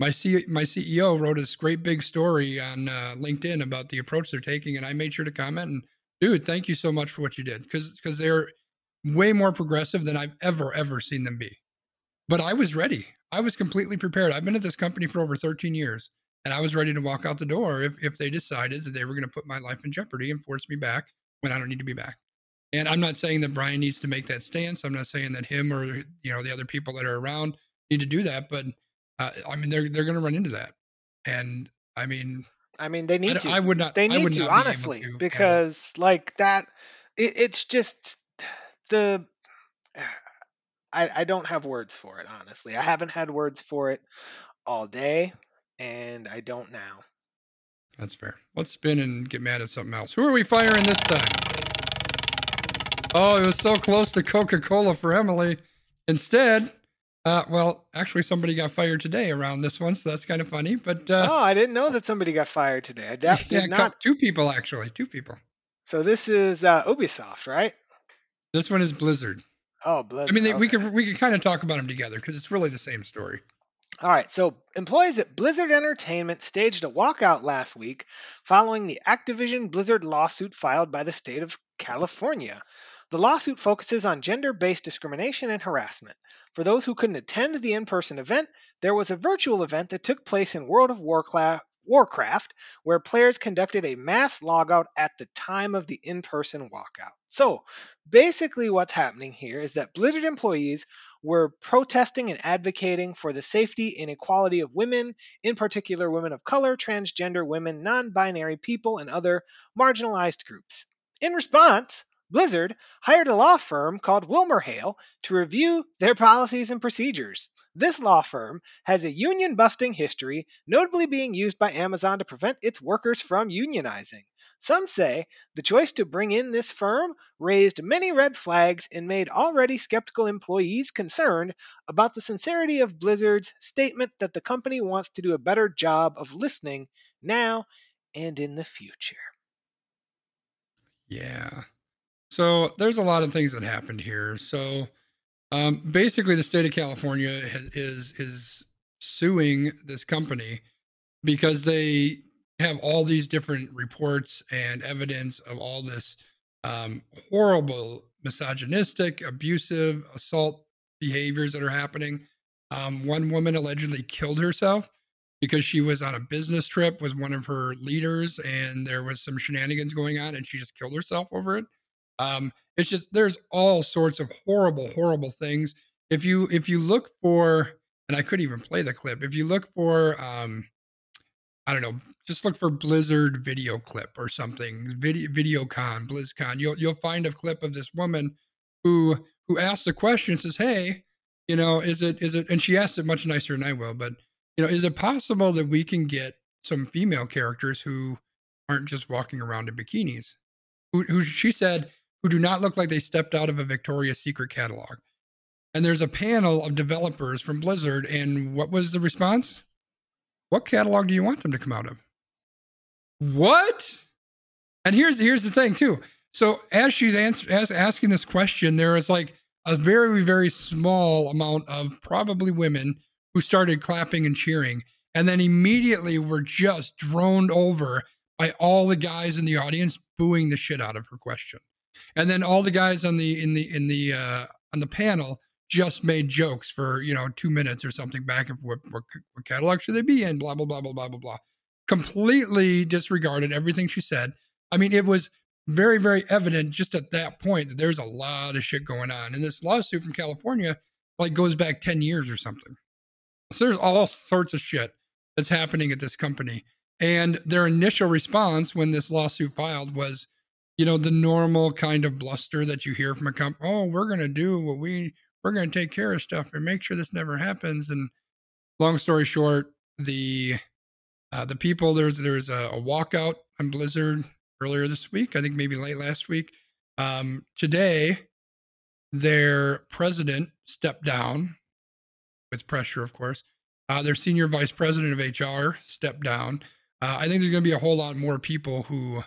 My C- my CEO wrote this great big story on uh, LinkedIn about the approach they're taking, and I made sure to comment and dude, thank you so much for what you did because because they're way more progressive than I've ever ever seen them be. But I was ready. I was completely prepared. I've been at this company for over 13 years and I was ready to walk out the door if, if they decided that they were going to put my life in jeopardy and force me back when I don't need to be back. And I'm not saying that Brian needs to make that stance. I'm not saying that him or you know the other people that are around need to do that. But Uh, I mean, they're they're going to run into that, and I mean, I mean, they need I, to. I would not. they need would to not be honestly to because like that it, it's just the I, I don't have words for it honestly i haven't had words for it all day and i don't now That's fair. Let's spin and get mad at something else. Who are we firing this time? Oh, it was so close to Coca Cola for Emily. Instead, uh, well, actually, somebody got fired today around this one, so that's kind of funny. But uh, oh i didn't know that somebody got fired today i yeah, did not two people actually, two people. so this is uh ubisoft right This one is Blizzard. oh Blizzard. I mean, they, we could we could kind of talk about them together because it's really the same story. All right, so employees at Blizzard Entertainment staged a walkout last week following the Activision Blizzard lawsuit filed by the state of California. The lawsuit focuses on gender based discrimination and harassment. For those who couldn't attend the in person event, there was a virtual event that took place in World of Warcla- Warcraft where players conducted a mass logout at the time of the in person walkout. So basically, what's happening here is that Blizzard employees were protesting and advocating for the safety and equality of women, in particular women of color, transgender women, non binary people, and other marginalized groups. In response, Blizzard hired a law firm called WilmerHale to review their policies and procedures. This law firm has a union busting history, notably being used by Amazon to prevent its workers from unionizing. Some say the choice to bring in this firm raised many red flags and made already skeptical employees concerned about the sincerity of Blizzard's statement that the company wants to do a better job of listening now and in the future. Yeah. So there's a lot of things that happened here. So um, basically, the state of California ha- is is suing this company because they have all these different reports and evidence of all this um, horrible, misogynistic, abusive, assault behaviors that are happening. Um, one woman allegedly killed herself because she was on a business trip with one of her leaders and there was some shenanigans going on and she just killed herself over it. Um, it's just there's all sorts of horrible, horrible things. If you if you look for, and I could even play the clip. If you look for, um, I don't know, just look for Blizzard video clip or something, video VideoCon, BlizzCon. You'll you'll find a clip of this woman who who asks the question, says, "Hey, you know, is it is it?" And she asks it much nicer than I will, but you know, is it possible that we can get some female characters who aren't just walking around in bikinis? Who, who she said who do not look like they stepped out of a Victoria's Secret catalog. And there's a panel of developers from Blizzard, and what was the response? What catalog do you want them to come out of? What? And here's here's the thing too. So as she's answer, as asking this question, there is like a very very small amount of probably women who started clapping and cheering, and then immediately were just droned over by all the guys in the audience booing the shit out of her question. And then all the guys on the in the in the uh, on the panel just made jokes for you know two minutes or something back and what, what, what catalog should they be in? Blah blah blah blah blah blah blah. Completely disregarded everything she said. I mean, it was very very evident just at that point that there's a lot of shit going on, and this lawsuit from California like goes back ten years or something. So there's all sorts of shit that's happening at this company. And their initial response when this lawsuit filed was, you know, the normal kind of bluster that you hear from a company. Oh, we're going to do what we, we're going to take care of stuff and make sure this never happens. And long story short, the, uh, the people, there's, there's a, a walkout on Blizzard earlier this week. I think maybe late last week. Um, today, their president stepped down with pressure, of course. Uh, their senior vice president of HR stepped down. Uh, I think there's going to be a whole lot more people who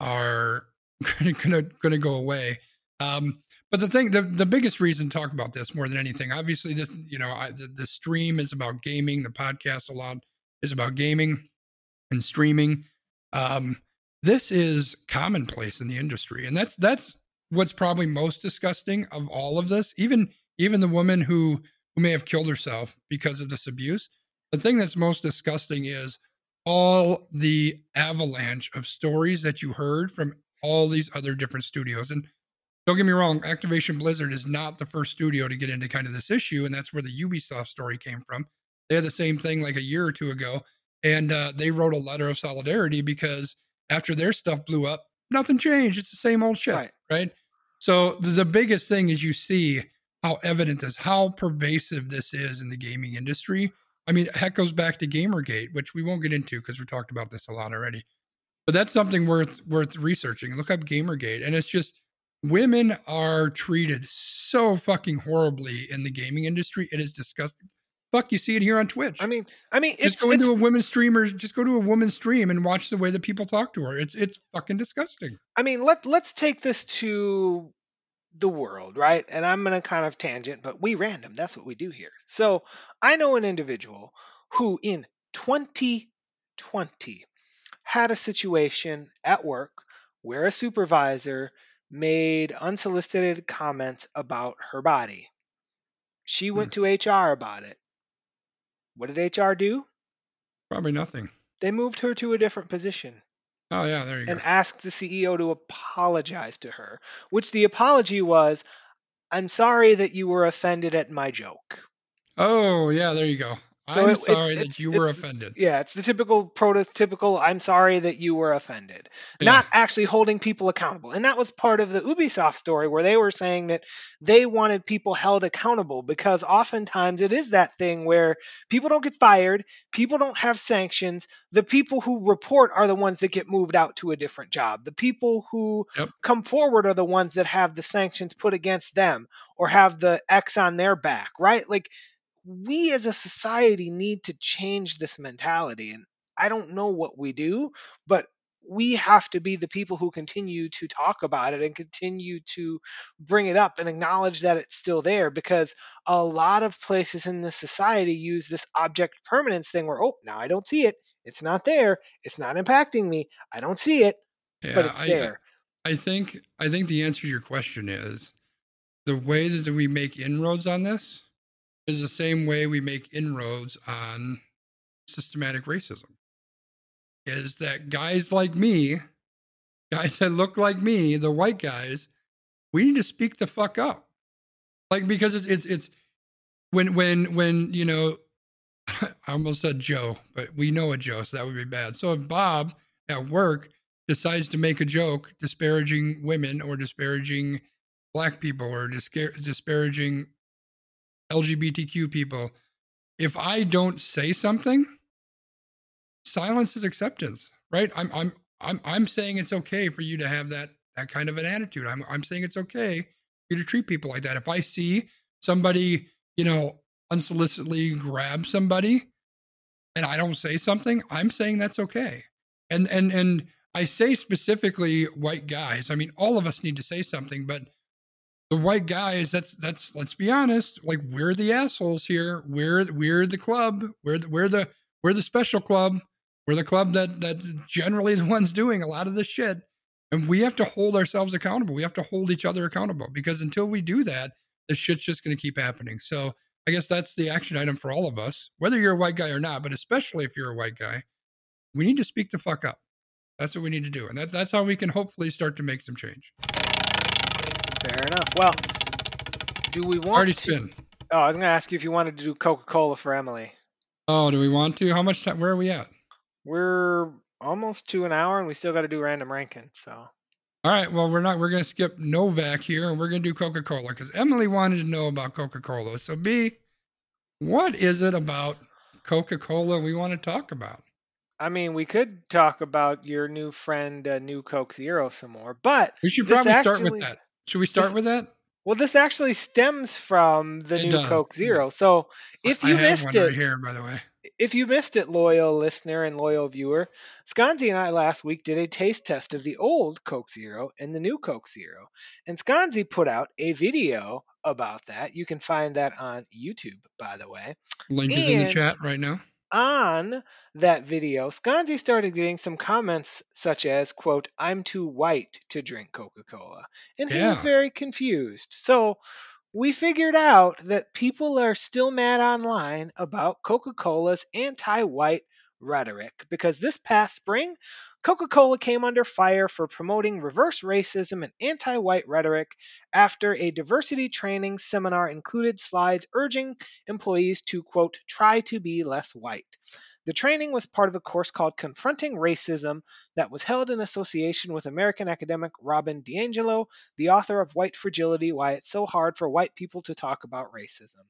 are going to go away. Um, but the thing, the, the biggest reason to talk about this more than anything, obviously, this you know, I, the, the stream is about gaming. The podcast a lot is about gaming and streaming. Um, this is commonplace in the industry, and that's that's what's probably most disgusting of all of this. Even even the woman who who may have killed herself because of this abuse. The thing that's most disgusting is all the avalanche of stories that you heard from all these other different studios. And don't get me wrong, Activision Blizzard is not the first studio to get into kind of this issue, and that's where the Ubisoft story came from. They had the same thing like a year or two ago, and uh, they wrote a letter of solidarity because after their stuff blew up, nothing changed. It's the same old shit, Right. right? So the, the biggest thing is you see how evident this, how pervasive this is in the gaming industry. I mean, heck goes back to Gamergate, which we won't get into because we talked about this a lot already. But that's something worth worth researching. Look up Gamergate, and it's just women are treated so fucking horribly in the gaming industry. It is disgusting. Fuck, you see it here on Twitch. I mean, I mean, just it's, go into a women's streamer. Just go to a woman's stream and watch the way that people talk to her. It's it's fucking disgusting. I mean, let let's take this to the world, right? And I'm gonna kind of tangent, but we random. That's what we do here. So I know an individual who, in 2020, had a situation at work where a supervisor made unsolicited comments about her body. She hmm. went to HR about it. What did HR do? Probably nothing. They moved her to a different position Oh yeah, there you and go. And asked the CEO to apologize to her, which the apology was, I'm sorry that you were offended at my joke. Oh yeah, there you go. So I'm it- sorry it's- that you were offended. Yeah, it's the typical prototypical I'm sorry that you were offended. Yeah. Not actually holding people accountable. And that was part of the Ubisoft story where they were saying that they wanted people held accountable because oftentimes it is that thing where people don't get fired, people don't have sanctions. The people who report are the ones that get moved out to a different job. The people who Yep. come forward are the ones that have the sanctions put against them or have the X on their back, right? Like we as a society need to change this mentality and i don't know what we do but we have to be the people who continue to talk about it and continue to bring it up and acknowledge that it's still there because a lot of places in this society use this object permanence thing where oh now i don't see it. It's not there. It's not impacting me. I don't see it Yeah, but it's I- there. I think I think the answer to your question is the way that we make inroads on this is the same way we make inroads on systematic racism. Is that guys like me, guys that look like me, the white guys, we need to speak the fuck up. Like because it's it's it's when when when you know I almost said Joe, but we know a Joe, so that would be bad. So if Bob at work decides to make a joke disparaging women or disparaging black people or disparaging LGBTQ people, if I don't say something, silence is acceptance, right? I'm I'm I'm I'm saying it's okay for you to have that that kind of an attitude. I'm I'm saying it's okay for you to treat people like that. If I see somebody, you know, unsolicitedly grab somebody and I don't say something, I'm saying that's okay. And and and I say specifically white guys. I mean, all of us need to say something, but the white guys, that's that's let's be honest, like we're the assholes here. We're we're the club. We're the, we're the we're the special club. We're the club that that generally is the ones doing a lot of this shit. And we have to hold ourselves accountable. We have to hold each other accountable because until we do that, this shit's just going to keep happening. So I guess that's the action item for all of us, whether you're a white guy or not, but especially if you're a white guy, we need to speak the fuck up. That's what we need to do. And that, that's how we can hopefully start to make some change. Fair enough well do we want Already to spin. oh i was going to ask you if you wanted to do coca-cola for emily Oh, do we want to? How much time? Where are we at? We're almost to an hour and we still got to do random ranking. So All right. Well, we're not. We're going to skip Novak here, and we're going to do Coca Cola because Emily wanted to know about Coca Cola. So, B, what is it about Coca Cola we want to talk about? I mean, we could talk about your new friend, uh, New Coke Zero, some more, but We should This probably start with that. Should we start this- with that? well, this actually stems from the It new does, Coke. Zero. So if you missed one it, right here, by the way. if you missed it, loyal listener and loyal viewer, Sconzi and I last week did a taste test of the old Coke Zero and the new Coke Zero. And Sconzi put out a video about that. You can find that on YouTube, by the way. Link is in the chat right now. On that video, Sconzi started getting some comments such as, quote, I'm too white to drink Coca-Cola. And he was very confused. So we figured out that people are still mad online about Coca Cola's anti white rhetoric because this past spring, Coca Cola came under fire for promoting reverse racism and anti white rhetoric after a diversity training seminar included slides urging employees to, quote, try to be less white. The training was part of a course called Confronting Racism that was held in association with American academic Robin DiAngelo, the author of White Fragility Why It's So Hard for White People to Talk About Racism.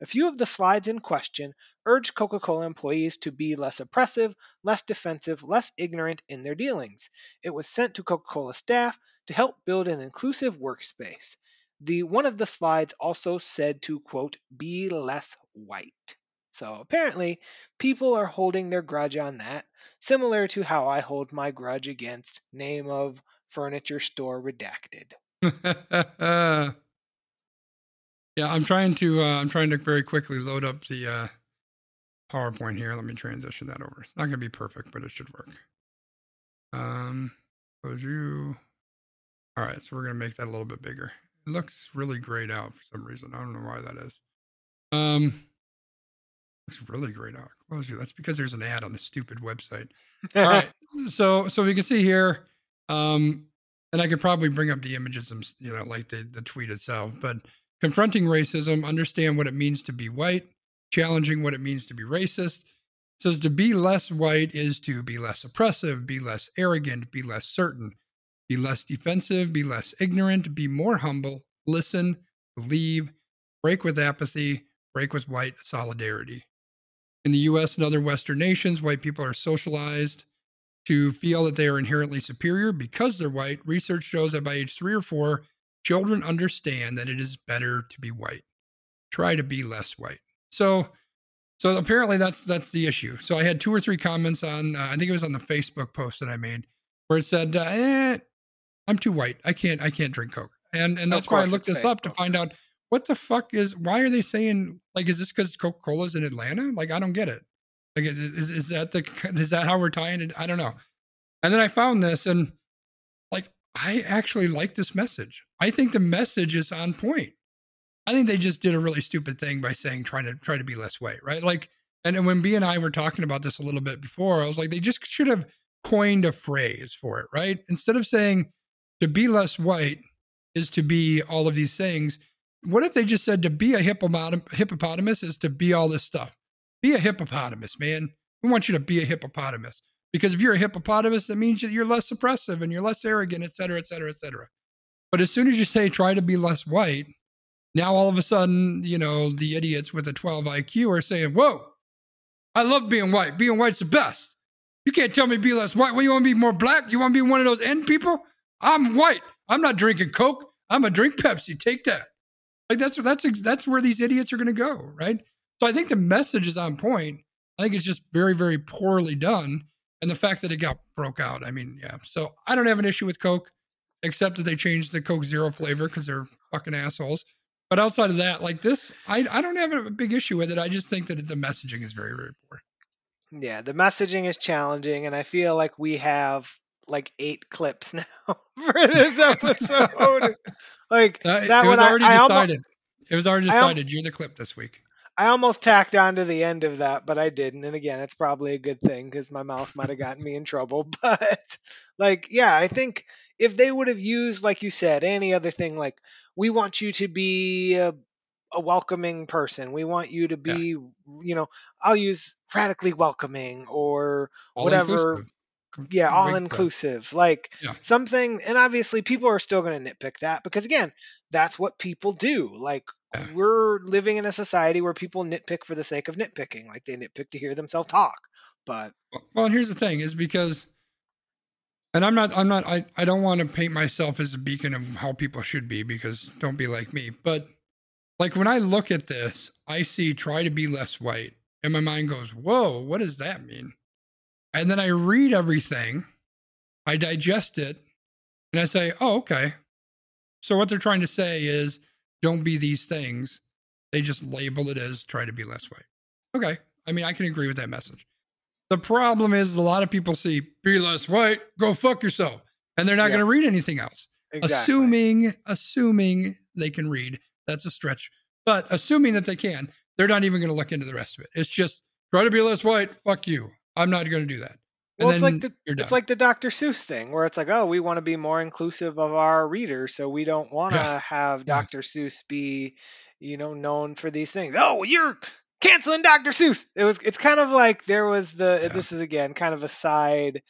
A few of the slides in question urged Coca Cola employees to be less oppressive, less defensive, less ignorant in their dealings. It was sent to Coca Cola staff to help build an inclusive workspace. The one of the slides also said to quote be less white. So apparently, people are holding their grudge on that, similar to how I hold my grudge against name of furniture store redacted. yeah, I'm trying to uh, I'm trying to very quickly load up the uh, PowerPoint here. Let me transition that over. It's not gonna be perfect, but it should work. Um, close you. All right, so we're gonna make that a little bit bigger. It looks really grayed out for some reason. I don't know why that is. Um, looks really out. Close you. That's because there's an ad on the stupid website. All right, so so we can see here, um, and I could probably bring up the images, you know, like the the tweet itself, but confronting racism, understand what it means to be white, challenging what it means to be racist. It says to be less white is to be less oppressive, be less arrogant, be less certain, be less defensive, be less ignorant, be more humble, listen, believe, break with apathy, break with white solidarity. In the US and other Western nations, white people are socialized to feel that they are inherently superior because they're white. Research shows that by age three or four, children understand that it is better to be white. Try to be less white. So, so apparently that's that's the issue. So I had two or three comments on, uh, I think it was on the Facebook post that I made, where it said, uh, eh, "I'm too white. I can't I can't drink Coke." And and that's why I looked this Facebook. up to find out what the fuck is why are they saying like is this because Coca Cola's in Atlanta? Like I don't get it. Like is is that the is that how we're tying it? I don't know. And then I found this and like I actually like this message. I think the message is on point. I think they just did a really stupid thing by saying trying to try to be less white, right? Like, and, and when B and I were talking about this a little bit before, I was like, they just should have coined a phrase for it, right? Instead of saying to be less white is to be all of these things, what if they just said to be a hippopotamus is to be all this stuff? Be a hippopotamus, man. We want you to be a hippopotamus. Because if you're a hippopotamus, that means that you're less oppressive and you're less arrogant, et cetera, et cetera, et cetera. But as soon as you say try to be less white, now all of a sudden, you know, the idiots with a 12 IQ are saying, whoa, I love being white. Being white's the best. You can't tell me be less white. Well, you want to be more black? You want to be one of those N people? I'm white. I'm not drinking Coke. I'm going to drink Pepsi. Take that. Like that's that's that's where these idiots are going to go, right? So I think the message is on point. I think it's just very very poorly done, and the fact that it got broke out. I mean, yeah. So I don't have an issue with Coke, except that they changed the Coke Zero flavor because they're fucking assholes. But outside of that, like this, I I don't have a big issue with it. I just think that the messaging is very very poor. Yeah, the messaging is challenging, and I feel like we have like eight clips now for this episode. like uh, that it was already I, decided. I it was already decided. You're the clip this week. I almost tacked on to the end of that, but I didn't. And again, it's probably a good thing because my mouth might have gotten me in trouble. But like, yeah, I think if they would have used, like you said, any other thing, like we want you to be a, a welcoming person. We want you to be, yeah. you know, I'll use radically welcoming or All whatever. Inclusive yeah all inclusive like yeah. something and obviously people are still going to nitpick that because again that's what people do like yeah. we're living in a society where people nitpick for the sake of nitpicking like they nitpick to hear themselves talk but well here's the thing is because and i'm not i'm not i, I don't want to paint myself as a beacon of how people should be because don't be like me but like when i look at this i see try to be less white and my mind goes whoa what does that mean and then I read everything, I digest it, and I say, oh, okay. So what they're trying to say is don't be these things. They just label it as try to be less white. Okay. I mean, I can agree with that message. The problem is a lot of people see be less white, go fuck yourself. And they're not going to read anything else. Exactly. Assuming, assuming they can read. That's a stretch. But assuming that they can, they're not even going to look into the rest of it. It's just try to be less white, fuck you. I'm not going to do that. Well, and it's like the it's like the Dr. Seuss thing, where it's like, oh, we want to be more inclusive of our readers, so we don't want to Yeah. have Yeah. Dr. Seuss be, you know, known for these things. Oh, you're canceling Dr. Seuss. It was. It's kind of like there was the. Yeah. This is again kind of a side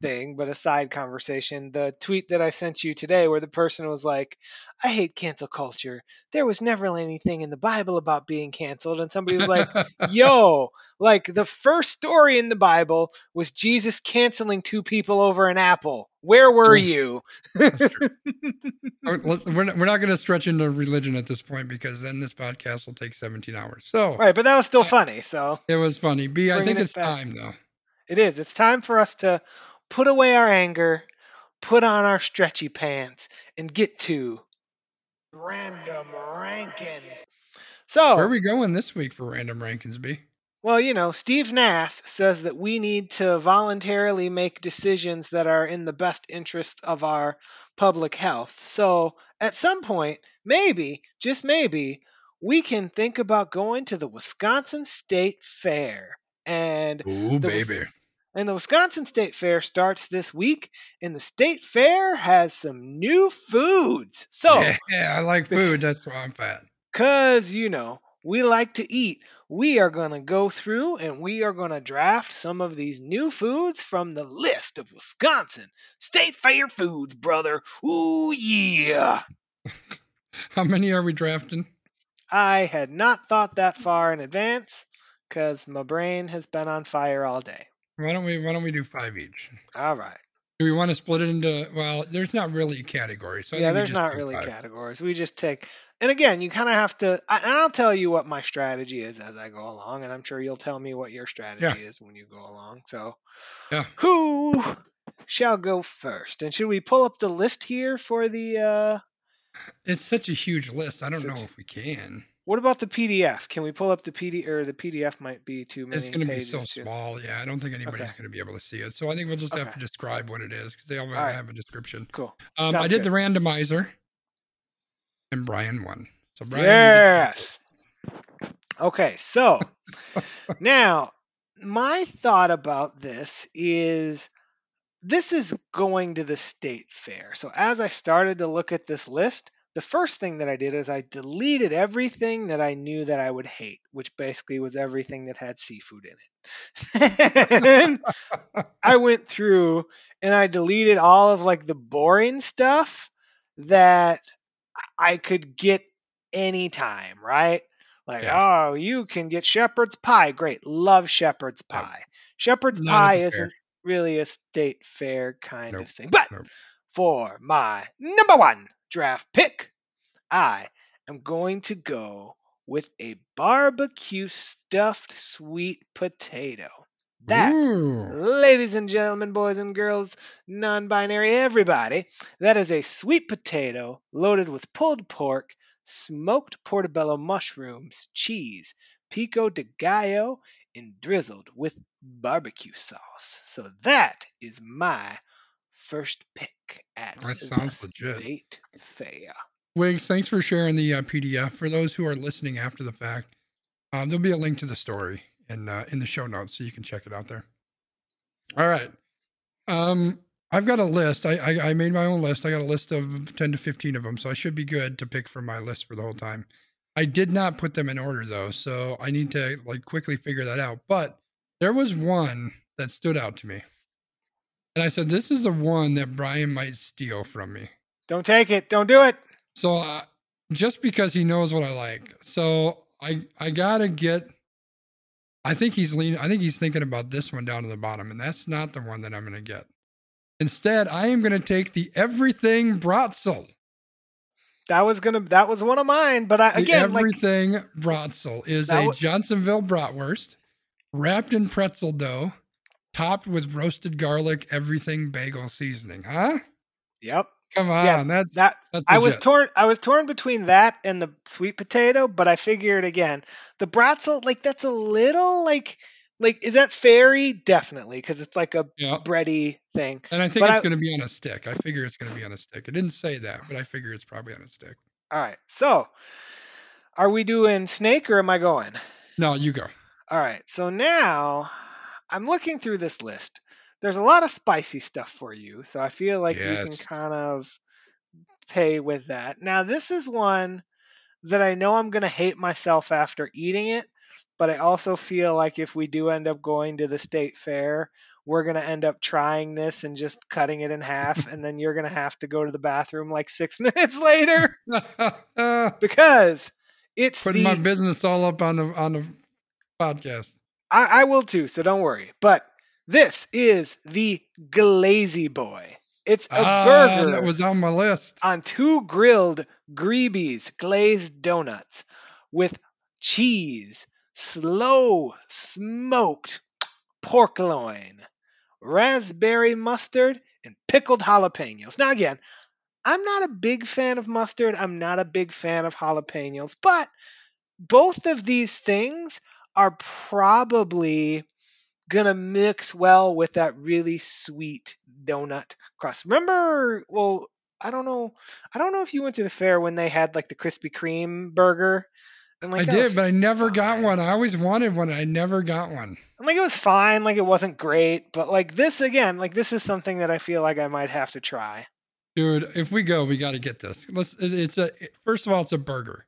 thing, but a side conversation. The tweet that I sent you today, where the person was like, "I hate cancel culture. There was never anything in the Bible about being canceled," and somebody was like yo, like the first story in the Bible was Jesus canceling two people over an apple. Where were you? That's true. Let's- we're not, we're not going to stretch into religion at this point because then this podcast will take 17 hours. So Right, but that was still funny. So it was funny. B, I think it it's back. time though. it is. It's time for us to put away our anger, put on our stretchy pants, and get to random rankings. So Where are we going this week for random rankings, B? Well, you know, Steve Nass says that we need to voluntarily make decisions that are in the best interest of our public health. So, at some point, maybe, just maybe, we can think about going to the Wisconsin State Fair. And Ooh, The baby. And the Wisconsin State Fair starts this week, and the State Fair has some new foods. So, Yeah, I like food. That's why I'm fat. because, you know, we like to eat. We are going to go through and we are going to draft some of these new foods from the list of Wisconsin State Fair foods, brother. Ooh, yeah. How many are we drafting? I had not thought that far in advance because my brain has been on fire all day. Why don't we why don't we do five each? All right. Do we want to split it into well, there's not really a category. So I yeah, there's not really five. categories. We just take, and again, you kind of have to. I, and I'll tell you what my strategy is as I go along, and I'm sure you'll tell me what your strategy is when you go along. So, Yeah. who shall go first? And should we pull up the list here for the? uh It's such a huge list. I don't know if we can. What about the PDF? Can we pull up the PDF? or the PDF might be too many It's going to be so too. small. Yeah, I don't think anybody's Okay. going to be able to see it. So I think we'll just have to describe what it is because they all right. have a description. Cool. Um, I did good. the randomizer, and Brian won. So Brian, Yes. Okay, so now my thought about this is this is going to the state fair. So as I started to look at this list, the first thing that I did is I deleted everything that I knew that I would hate, which basically was everything that had seafood in it. and I went through and I deleted all of like the boring stuff that I could get anytime, right? Like, Yeah. oh, you can get shepherd's pie. Great. Love shepherd's pie. Shepherd's Not pie isn't really a state fair kind Nope. of thing. But Nope. for my number one draft pick, I am going to go with a barbecue stuffed sweet potato. That Ooh. Ladies and gentlemen, boys and girls, non binary, everybody, that is a sweet potato loaded with pulled pork, smoked portobello mushrooms, cheese, pico de gallo, and drizzled with barbecue sauce. So that is my first pick at That sounds legit. state fair. Wiggs, thanks for sharing the uh, PDF. For those who are listening after the fact, um, there'll be a link to the story in uh, in the show notes, so you can check it out there. All right, um, I've got a list. I, I I made my own list. I got a list of ten to fifteen of them, so I should be good to pick from my list for the whole time. I did not put them in order though, so I need to like quickly figure that out. But there was one that stood out to me, and I said, "This is the one that Brian might steal from me." Don't take it. Don't do it. So uh, just because he knows what I like, so I I gotta get. I think he's leaning. I think he's thinking about this one down to the bottom, and that's not the one that I'm gonna get. Instead, I am gonna take the everything bratzel. That was gonna. That was one of mine. But I, The again, like everything bratzel is a Johnsonville bratwurst wrapped in pretzel dough, topped with roasted garlic, everything bagel seasoning. Huh? yep. Come on, Yeah, that's That that's. I was torn. I was torn between that and the sweet potato, but I figured again, the bratzel, like that's a little like, like is that fairy? Definitely, because it's like a yeah. bready thing. And I think But it's going to be on a stick. I figure it's going to be on a stick. It didn't say that, but I figure it's probably on a stick. All right, so are we doing snake or am I going? No, you go. All right, so now I'm looking through this list. There's a lot of spicy stuff for you, so I feel like you can kind of pay with that. Now, this is one that I know I'm going to hate myself after eating it, but I also feel like if we do end up going to the state fair, we're going to end up trying this and just cutting it in half, and then you're going to have to go to the bathroom like six minutes later because it's Putting the my business all up on the on the podcast. I, I will too, so don't worry. But this is the Glazy Boy. It's a Ah, burger that was on my list. on two grilled Greebies glazed donuts with cheese, slow smoked pork loin, raspberry mustard, and pickled jalapenos. Now, again, I'm not a big fan of mustard. I'm not a big fan of jalapenos, but both of these things are probably gonna mix well with that really sweet donut crust. Remember, well, I don't know, I don't know if you went to the fair when they had like the Krispy Kreme burger. Like I did, but I never got one. I always wanted one. I never got one. And, like it was fine, like it wasn't great, but like this again, like this is something that I feel like I might have to try. Dude, if we go, we got to get this. Let's. It's a first of all, it's a burger,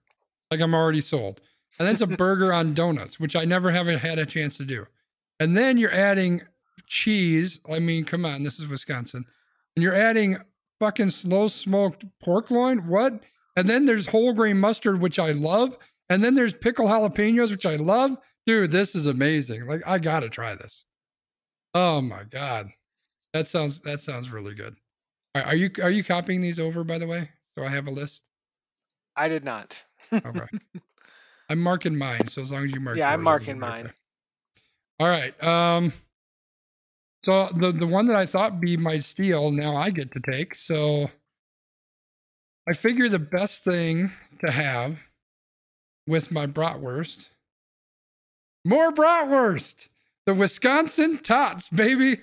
like I'm already sold, and that's a burger on donuts, which I never have had a chance to do. And then you're adding cheese. I mean, come on, this is Wisconsin, and you're adding fucking slow smoked pork loin. What? And then there's whole grain mustard, which I love, and then there's pickle jalapenos, which I love. Dude, this is amazing. Like I gotta try this. Oh my god, that sounds that sounds really good. Are are you are you copying these over by the way? So I have a list. I did not. Okay. I'm marking mine. So as long as you mark, Yeah, I'm marking mine. All right. Um. So the the one that I thought B might steal, now I get to take. So I figure the best thing to have with my bratwurst, more bratwurst, the Wisconsin tots, baby,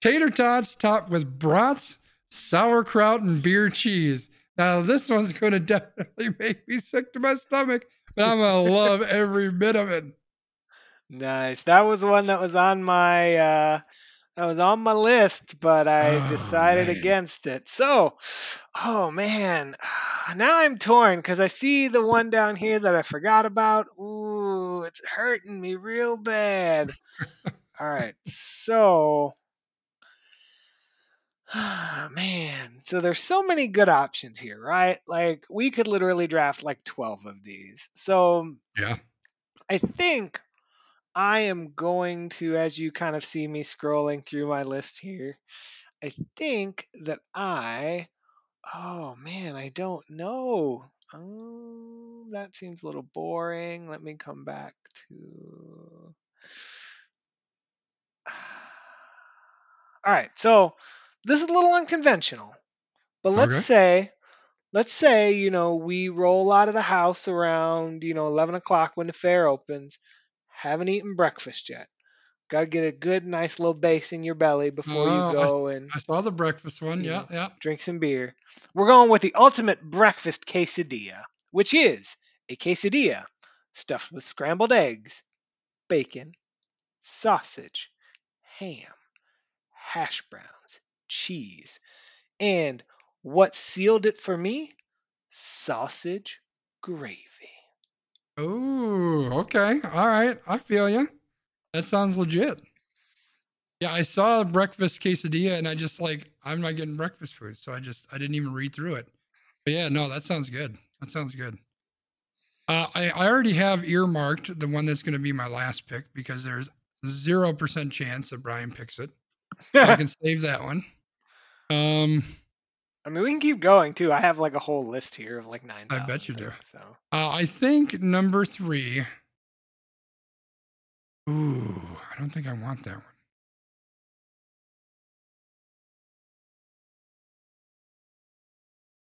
tater tots topped with brats, sauerkraut, and beer cheese. Now this one's going to definitely make me sick to my stomach, I'm gonna love every bit of it. Nice. That was one that was on my uh that was on my list, but I Oh, decided man. against it. So, oh man, now I'm torn because I see the one down here that I forgot about. Ooh, it's hurting me real bad. All right, so, man, so there's so many good options here, right? Like we could literally draft like 12 of these. So, Yeah. I think I am going to, as you kind of see me scrolling through my list here, I think that I, oh man, I don't know. Oh, that seems a little boring. Let me come back to. All right, so this is a little unconventional, but let's Okay. say, let's say, you know, we roll out of the house around, you know, 11 o'clock when the fair opens, haven't eaten breakfast yet. Got to get a good, nice little base in your belly before Oh, you I- go and I saw the breakfast one. Yeah. Yeah, yeah. drink some beer. We're going with the ultimate breakfast quesadilla, which is a quesadilla stuffed with scrambled eggs, bacon, sausage, ham, hash browns, cheese, and what sealed it for me? Sausage gravy. Oh, okay. All right. I feel you. That sounds legit. Yeah, I saw a breakfast quesadilla and I just like, I'm not getting breakfast food. So I just, I didn't even read through it. But yeah, no, that sounds good. That sounds good. Uh, I, I already have earmarked the one that's going to be my last pick because there's 0% chance that Brian picks it. I can save that one. Um, I mean, we can keep going too. I have like a whole list here of like nine. I bet you do. So Uh, I think number three. Ooh, I don't think I want that one.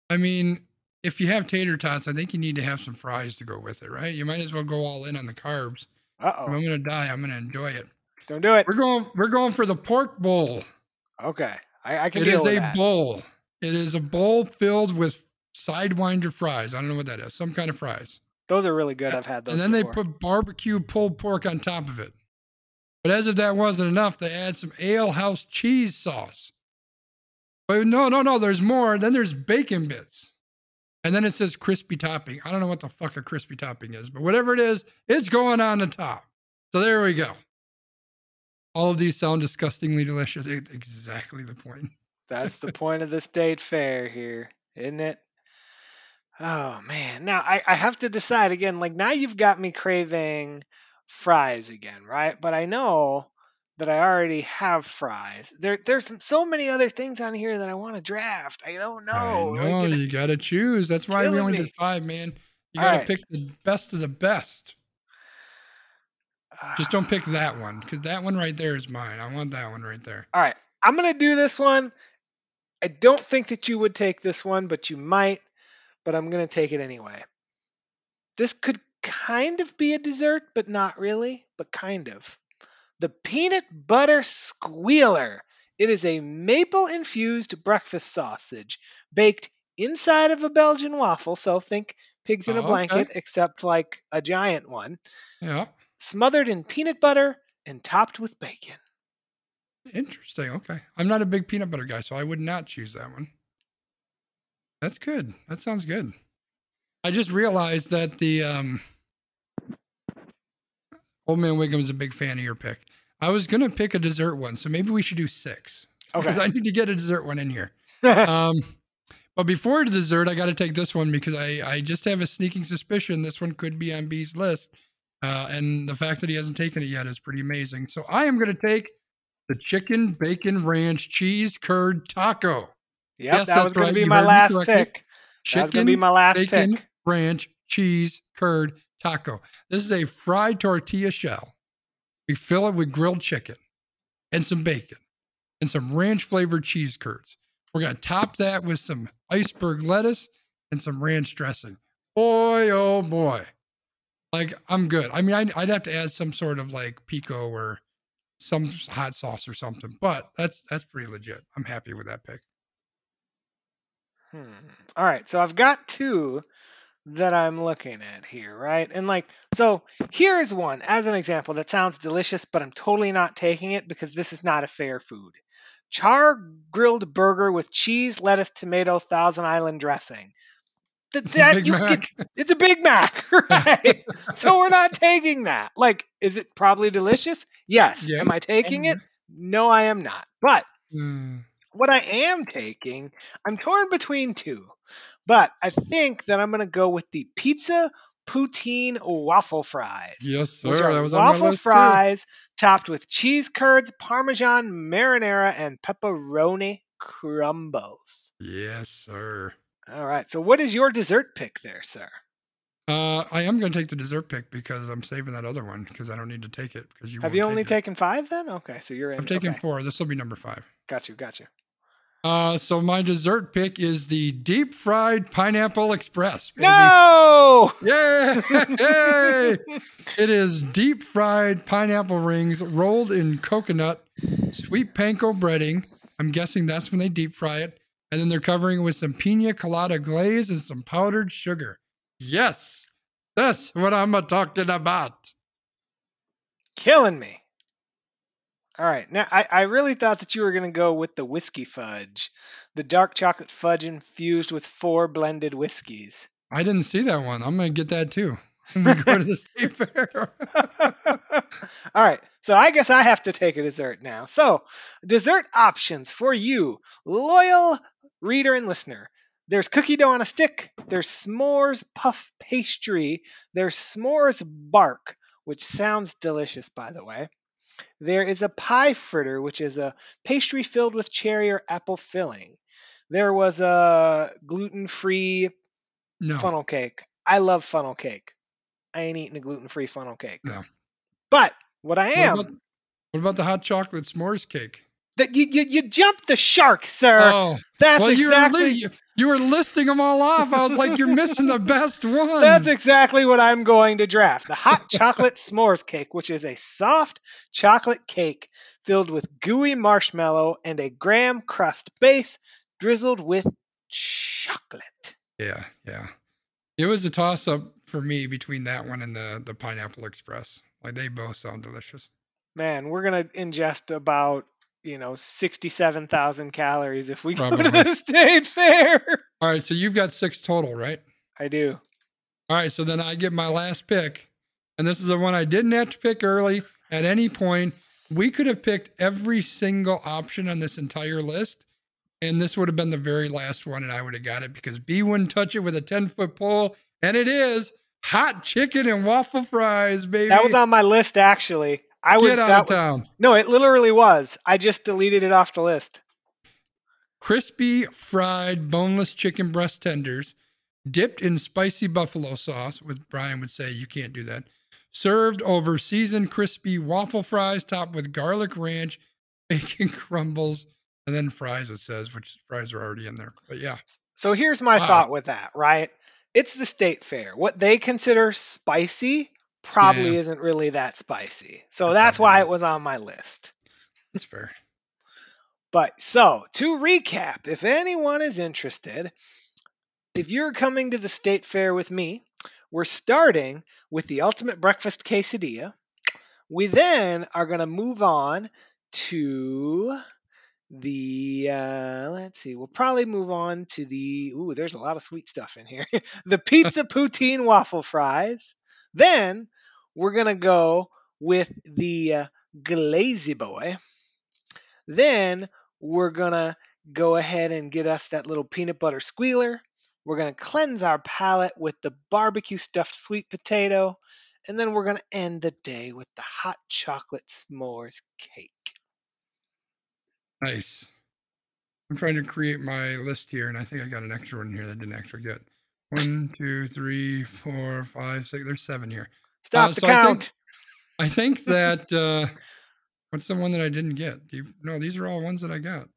I mean, if you have tater tots, I think you need to have some fries to go with it, right? You might as well go all in on the carbs. uh oh, I'm gonna die, I'm gonna enjoy it. don't do it. We're going. We're going for the pork bowl. Okay, I, I can It is a that. bowl. It is a bowl filled with sidewinder fries. I don't know what that is. Some kind of fries. Those are really good. I've had those. and then before. they put barbecue pulled pork on top of it. But as if that wasn't enough, they add some Ale House cheese sauce. But no, no, no, there's more. Then there's bacon bits. And then it says crispy topping. I don't know what the fuck a crispy topping is, but whatever it is, it's going on the top. So there we go. All of these sound disgustingly delicious. Exactly the point. That's the point of the state fair here, isn't it? Oh man. Now I, I have to decide again, like now you've got me craving fries again, right? But I know that I already have fries. There there's some, so many other things on here that I want to draft. I don't know. Know Like, you got to choose. That's why we only me. did five, man. You got to right. pick the best of the best. Just don't pick that one because that one right there is mine. I want that one right there. All right, I'm gonna do this one. I don't think that you would take this one, but you might. But I'm gonna take it anyway. This could kind of be a dessert, but not really, but kind of. The peanut butter squealer. It is a maple infused breakfast sausage baked inside of a Belgian waffle. So think pigs in Oh, a okay. blanket, except like a giant one. Yeah. Smothered in peanut butter and topped with bacon. Interesting. Okay. I'm not a big peanut butter guy, so I would not choose that one. That's good. That sounds good. I just realized that the um Old Man Wigham's a big fan of your pick. I was gonna pick a dessert one, so maybe we should do six. Because Okay. I need to get a dessert one in here. um but before the dessert, I gotta take this one because I, I just have a sneaking suspicion this one could be on B's list. Uh, and the fact that he hasn't taken it yet is pretty amazing. So I am gonna take the chicken bacon ranch cheese curd taco. Yep, Yes, that was going right. to be my last pick. That Chicken was going to be my last bacon pick. ranch cheese curd taco. This is a fried tortilla shell. We fill it with grilled chicken and some bacon and some ranch flavored cheese curds. We're going to top that with some iceberg lettuce and some ranch dressing. Boy, oh boy. Like, I'm good. I mean, I'd, I'd have to add some sort of like pico or some hot sauce or something, but that's that's pretty legit. I'm happy with that pick. Hmm. All right, so I've got two that I'm looking at here, right? And like, so here's one as an example that sounds delicious, but I'm totally not taking it because this is not a fair food. Char grilled burger with cheese, lettuce, tomato, Thousand Island dressing. Th- that you Mac. get- it's a Big Mac, right? so we're not taking that. Like, is it probably delicious? Yes. Yeah, Am I taking it? No, I am not. But Mm. what I am taking, I'm torn between two, but I think that I'm going to go with the pizza poutine waffle fries, Yes, sir. which are that was on my waffle list, too. fries topped with cheese curds, parmesan, marinara, and pepperoni crumbles. Yes, sir. All right. So, what is your dessert pick there, sir? Uh, I am going to take the dessert pick because I'm saving that other one because I don't need to take it because you Have you only take it. taken five then? Okay, so you're in. I'm taking okay. four. This will be number five. Got you. Got you. Uh, so my dessert pick is the deep fried pineapple express. baby. No. Yay! Yay! It is deep fried pineapple rings rolled in coconut, sweet panko breading. I'm guessing that's when they deep fry it. And then they're covering it with some pina colada glaze and some powdered sugar. Yes, that's what I'm a talking about. killing me. All right. Now, I, I really thought that you were going to go with the whiskey fudge, the dark chocolate fudge infused with four blended whiskeys. I didn't see that one. I'm going to get that too when we go to the state fair. All right. So I guess I have to take a dessert now. So, dessert options for you, loyal reader and listener. There's cookie dough on a stick. There's s'mores puff pastry. There's s'mores bark, which sounds delicious, by the way. There is a pie fritter, which is a pastry filled with cherry or apple filling. There was a gluten free no. funnel cake. I love funnel cake. I ain't eating a gluten free funnel cake. No. But what I What am, about, what about the hot chocolate s'mores cake? That you, you you jumped the shark, sir. oh, that's well, you were, exactly li- you, you were listing them all off. I was like, you're missing the best one. that's exactly what I'm going to draft. The hot chocolate s'mores cake, which is a soft chocolate cake filled with gooey marshmallow and a graham crust base drizzled with chocolate. Yeah, yeah. It was a toss up for me between that one and the the pineapple express. Like they both sound delicious. Man, we're gonna ingest about you know sixty-seven thousand calories if we go to the state fair. All right, so you've got six total, right? I do. All right, so then I get my last pick, and this is the one I didn't have to pick early at any point. We could have picked every single option on this entire list, and this would have been the very last one, and I would have got it because B wouldn't touch it with a 10 foot pole, and it is hot chicken and waffle fries, baby. That was on my list actually. I was Get out of was, no, it literally was. I just deleted it off the list. Crispy fried boneless chicken breast tenders, dipped in spicy buffalo sauce, which Brian would say you can't do that. Served over seasoned crispy waffle fries topped with garlic ranch, bacon crumbles, and then fries, it says, which fries are already in there. But yeah, So here's my Wow. thought with that, right? It's the state fair. What they consider spicy probably Yeah. isn't really that spicy. So That's why it was on my list. that's fair. But so to recap, if anyone is interested, if you're coming to the state fair with me, we're starting with the ultimate breakfast quesadilla. We then are going to move on to the uh let's see we'll probably move on to the ooh there's a lot of sweet stuff in here the pizza poutine waffle fries then we're gonna go with the uh, glazy boy then we're gonna go ahead and get us that little peanut butter squealer we're gonna cleanse our palate with the barbecue stuffed sweet potato and then we're gonna end the day with the hot chocolate s'mores cake Nice. I'm trying to create my list here, and I think I got an extra one here that I didn't actually get. One, two, three, four, five, six. There's seven here. Stop Uh, the so I think- count. I think that uh what's the one that I didn't get? Do you, no, these are all ones that I got.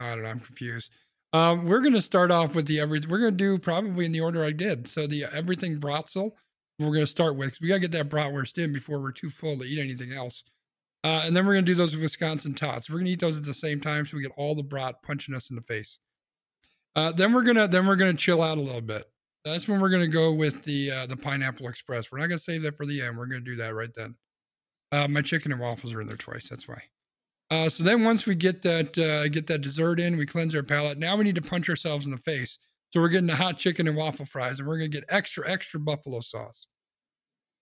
I don't know. I'm confused. Um, we're gonna start off with the every. We're gonna do probably in the order I did. So the everything bratzel. We're gonna start with. 'cause We gotta get that bratwurst in before we're too full to eat anything else. Uh, and then we're gonna do those Wisconsin tots. We're gonna eat those at the same time, so we get all the brat punching us in the face. Uh, then we're gonna then we're gonna chill out a little bit. That's when we're gonna go with the uh, the pineapple express. We're not gonna save that for the end. We're gonna do that right then. Uh, my chicken and waffles are in there twice. That's why. Uh, so then once we get that uh, get that dessert in, we cleanse our palate. Now we need to punch ourselves in the face. So we're getting the hot chicken and waffle fries, and we're gonna get extra extra buffalo sauce.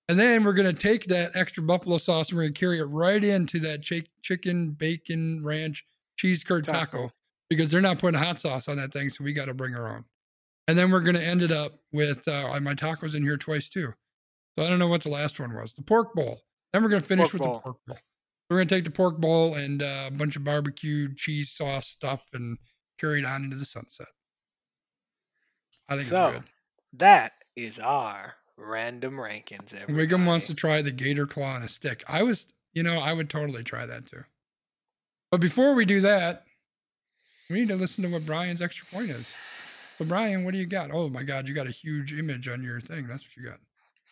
And then we're gonna take that extra buffalo sauce and we're gonna carry it right into that chi- chicken bacon ranch cheese curd taco. Taco. Because they're not putting hot sauce on that thing, so we got to bring our own. And then we're gonna end it up with uh, my tacos in here twice too. So I don't know what the last one was. The pork bowl. Then we're gonna finish Pork with bowl. the pork bowl. We're gonna take the pork bowl and uh, a bunch of barbecued cheese sauce stuff and carry it on into the sunset. I think So it's good. that is our random rankings. Everybody. Wiggum wants to try the gator claw on a stick. I was, you know, I would totally try that too. But before we do that, we need to listen to what Brian's extra point is. So Brian, what do you got? Oh my God, you got a huge image on your thing. That's what you got.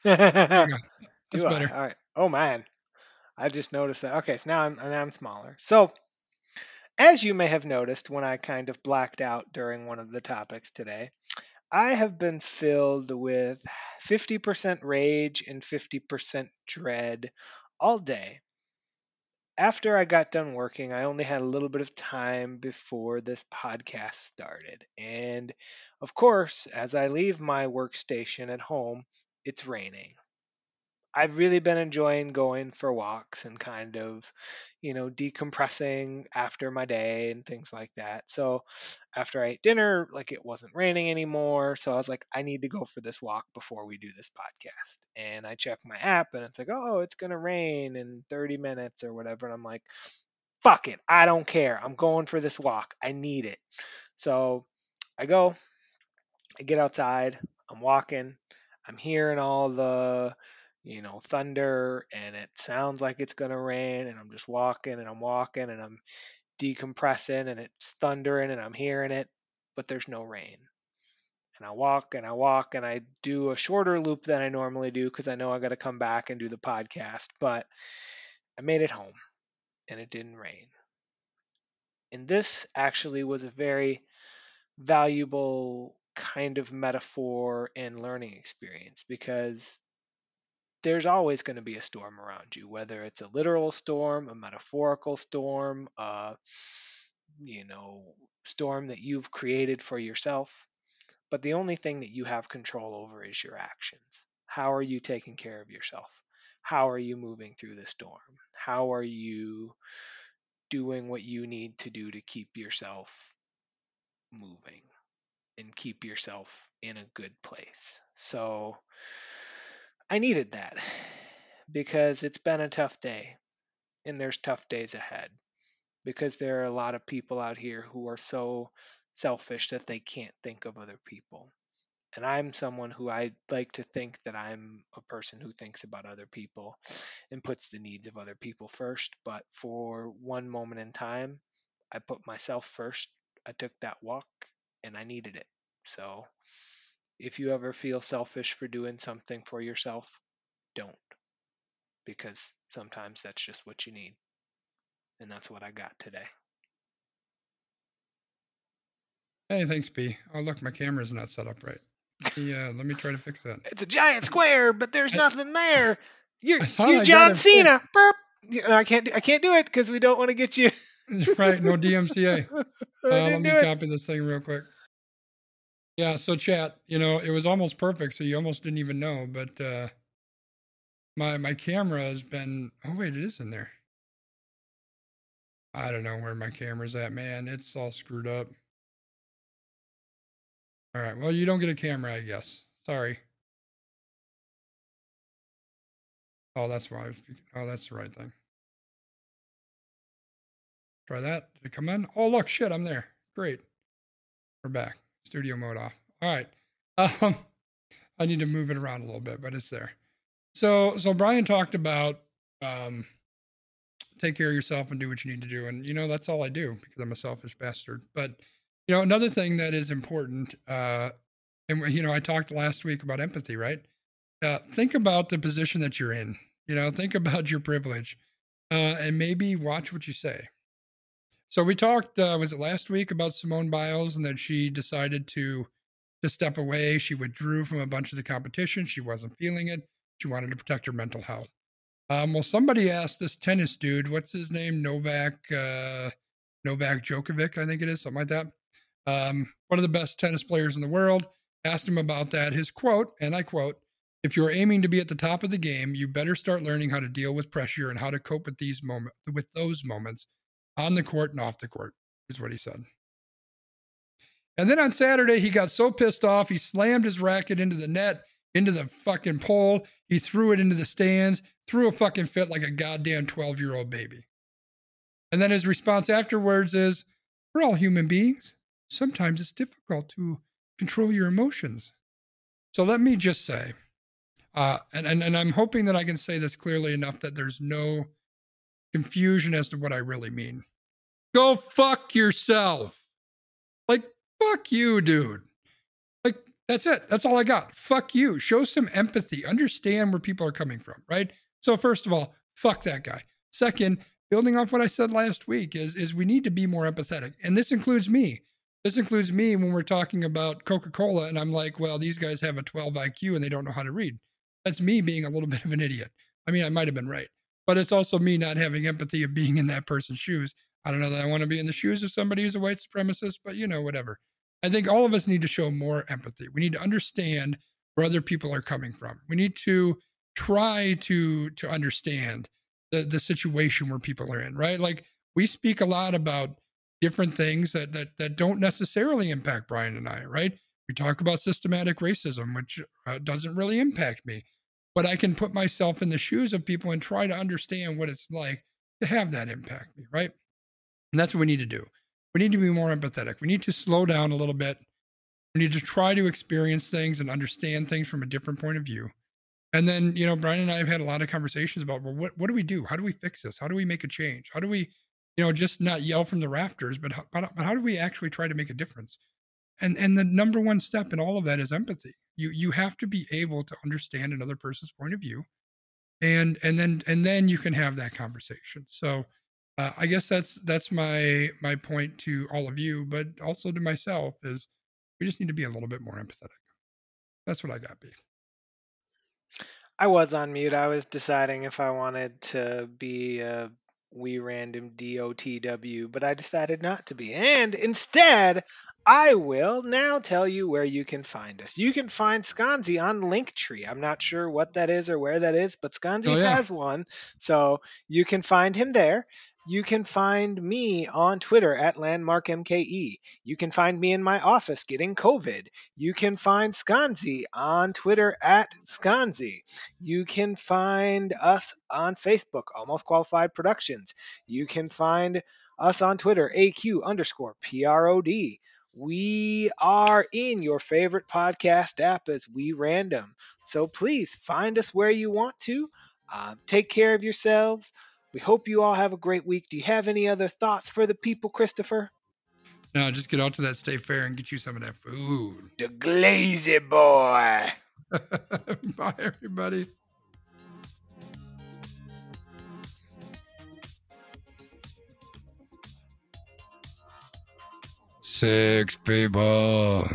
There you go. That's Do I? better. All right. Oh man, I just noticed that. Okay, so now I'm now I'm smaller. So, as you may have noticed when I kind of blacked out during one of the topics today, I have been filled with 50% rage and 50% dread all day. After I got done working, I only had a little bit of time before this podcast started. And of course, as I leave my workstation at home, it's raining. I've really been enjoying going for walks and kind of, you know, decompressing after my day and things like that. So after I ate dinner, like it wasn't raining anymore. So I was like, I need to go for this walk before we do this podcast. And I check my app and it's like, oh, it's going to rain in 30 minutes or whatever. And I'm like, fuck it. I don't care. I'm going for this walk. I need it. So I go, I get outside, I'm walking, I'm hearing all the, you know, thunder and it sounds like it's going to rain and I'm just walking and I'm walking and I'm decompressing and it's thundering and I'm hearing it, but there's no rain. And I walk and I walk and I do a shorter loop than I normally do because I know I got to come back and do the podcast, but I made it home and it didn't rain. And this actually was a very valuable kind of metaphor and learning experience because there's always going to be a storm around you, whether it's a literal storm, a metaphorical storm, a you know, storm that you've created for yourself. But the only thing that you have control over is your actions. How are you taking care of yourself? How are you moving through the storm? How are you doing what you need to do to keep yourself moving and keep yourself in a good place? So I needed that because it's been a tough day and there's tough days ahead because there are a lot of people out here who are so selfish that they can't think of other people. And I'm someone who I like to think that I'm a person who thinks about other people and puts the needs of other people first. But for one moment in time, I put myself first. I took that walk and I needed it. So if you ever feel selfish for doing something for yourself, don't. Because sometimes that's just what you need. And that's what I got today. Hey, thanks, B. Oh, look, my camera's not set up right. Yeah, let me try to fix that. It's a giant square, but there's I- nothing there. You're, you're I John Cena. Burp. I can't. I can't do it because we don't want to get you. right, no DMCA. Uh, let me copy this thing real quick. Yeah, so chat, you know, it was almost perfect, so you almost didn't even know, but uh my my camera has been oh wait, it is in there. I don't know where my camera's at, man. It's all screwed up. All right, well, you don't get a camera, I guess. Sorry. Oh, that's why. Oh, that's the right thing. Try that. Did it come in? Oh, look, shit, I'm there. Great. We're back. Studio mode off. All right. Um, I need to move it around a little bit, but it's there. So, so Brian talked about um, take care of yourself and do what you need to do, and you know that's all I do because I'm a selfish bastard. But you know, another thing that is important, uh, and you know, I talked last week about empathy, right? Uh, think about the position that you're in. You know, think about your privilege, uh, and maybe watch what you say. So we talked, uh, was it last week about Simone Biles and that she decided to to step away. She withdrew from a bunch of the competition. She wasn't feeling it. She wanted to protect her mental health. Um, well, somebody asked this tennis dude, what's his name? Novak, uh, Novak Djokovic, I think it is, something like that. Um, one of the best tennis players in the world. Asked him about that. His quote, and I quote, if you're aiming to be at the top of the game, you better start learning how to deal with pressure and how to cope with these moments, with those moments on the court and off the court, is what he said. And then on Saturday, he got so pissed off, he slammed his racket into the net, into the fucking pole. He threw it into the stands, threw a fucking fit like a goddamn 12 year old baby. And then his response afterwards is, We're all human beings. Sometimes it's difficult to control your emotions. So let me just say, uh, and, and, and I'm hoping that I can say this clearly enough that there's no confusion as to what I really mean. Go fuck yourself. Like, fuck you, dude. Like, that's it. That's all I got. Fuck you. Show some empathy. Understand where people are coming from, right? So, first of all, fuck that guy. Second, building off what I said last week, is, is we need to be more empathetic. And this includes me. This includes me when we're talking about Coca Cola, and I'm like, well, these guys have a 12 IQ and they don't know how to read. That's me being a little bit of an idiot. I mean, I might have been right, but it's also me not having empathy of being in that person's shoes. I don't know that I want to be in the shoes of somebody who's a white supremacist, but you know, whatever. I think all of us need to show more empathy. We need to understand where other people are coming from. We need to try to to understand the the situation where people are in, right? Like we speak a lot about different things that that that don't necessarily impact Brian and I, right? We talk about systematic racism, which uh, doesn't really impact me, but I can put myself in the shoes of people and try to understand what it's like to have that impact me, right? And that's what we need to do. We need to be more empathetic. We need to slow down a little bit. We need to try to experience things and understand things from a different point of view. And then, you know, Brian and I have had a lot of conversations about, well, what, what do we do? How do we fix this? How do we make a change? How do we, you know, just not yell from the rafters, but how, but how do we actually try to make a difference? And and the number one step in all of that is empathy. You you have to be able to understand another person's point of view, and and then and then you can have that conversation. So uh, I guess that's that's my my point to all of you, but also to myself is we just need to be a little bit more empathetic. That's what I got, be i was on mute. I was deciding if I wanted to be a we random DOTW, but I decided not to be. And instead, I will now tell you where you can find us. You can find Sconzi on Linktree. I'm not sure what that is or where that is, but Sconzi Oh, yeah. has one. So you can find him there. You can find me on Twitter at LandmarkMKE. You can find me in my office getting COVID. You can find Sconzi on Twitter at Sconzi. You can find us on Facebook, Almost Qualified Productions. You can find us on Twitter, AQ underscore PROD. We are in your favorite podcast app as We Random. So please find us where you want to. Uh, take care of yourselves. We hope you all have a great week. Do you have any other thoughts for the people, Christopher? No, just get out to that state fair and get you some of that food. The Glazy Boy. Bye, everybody. Six people.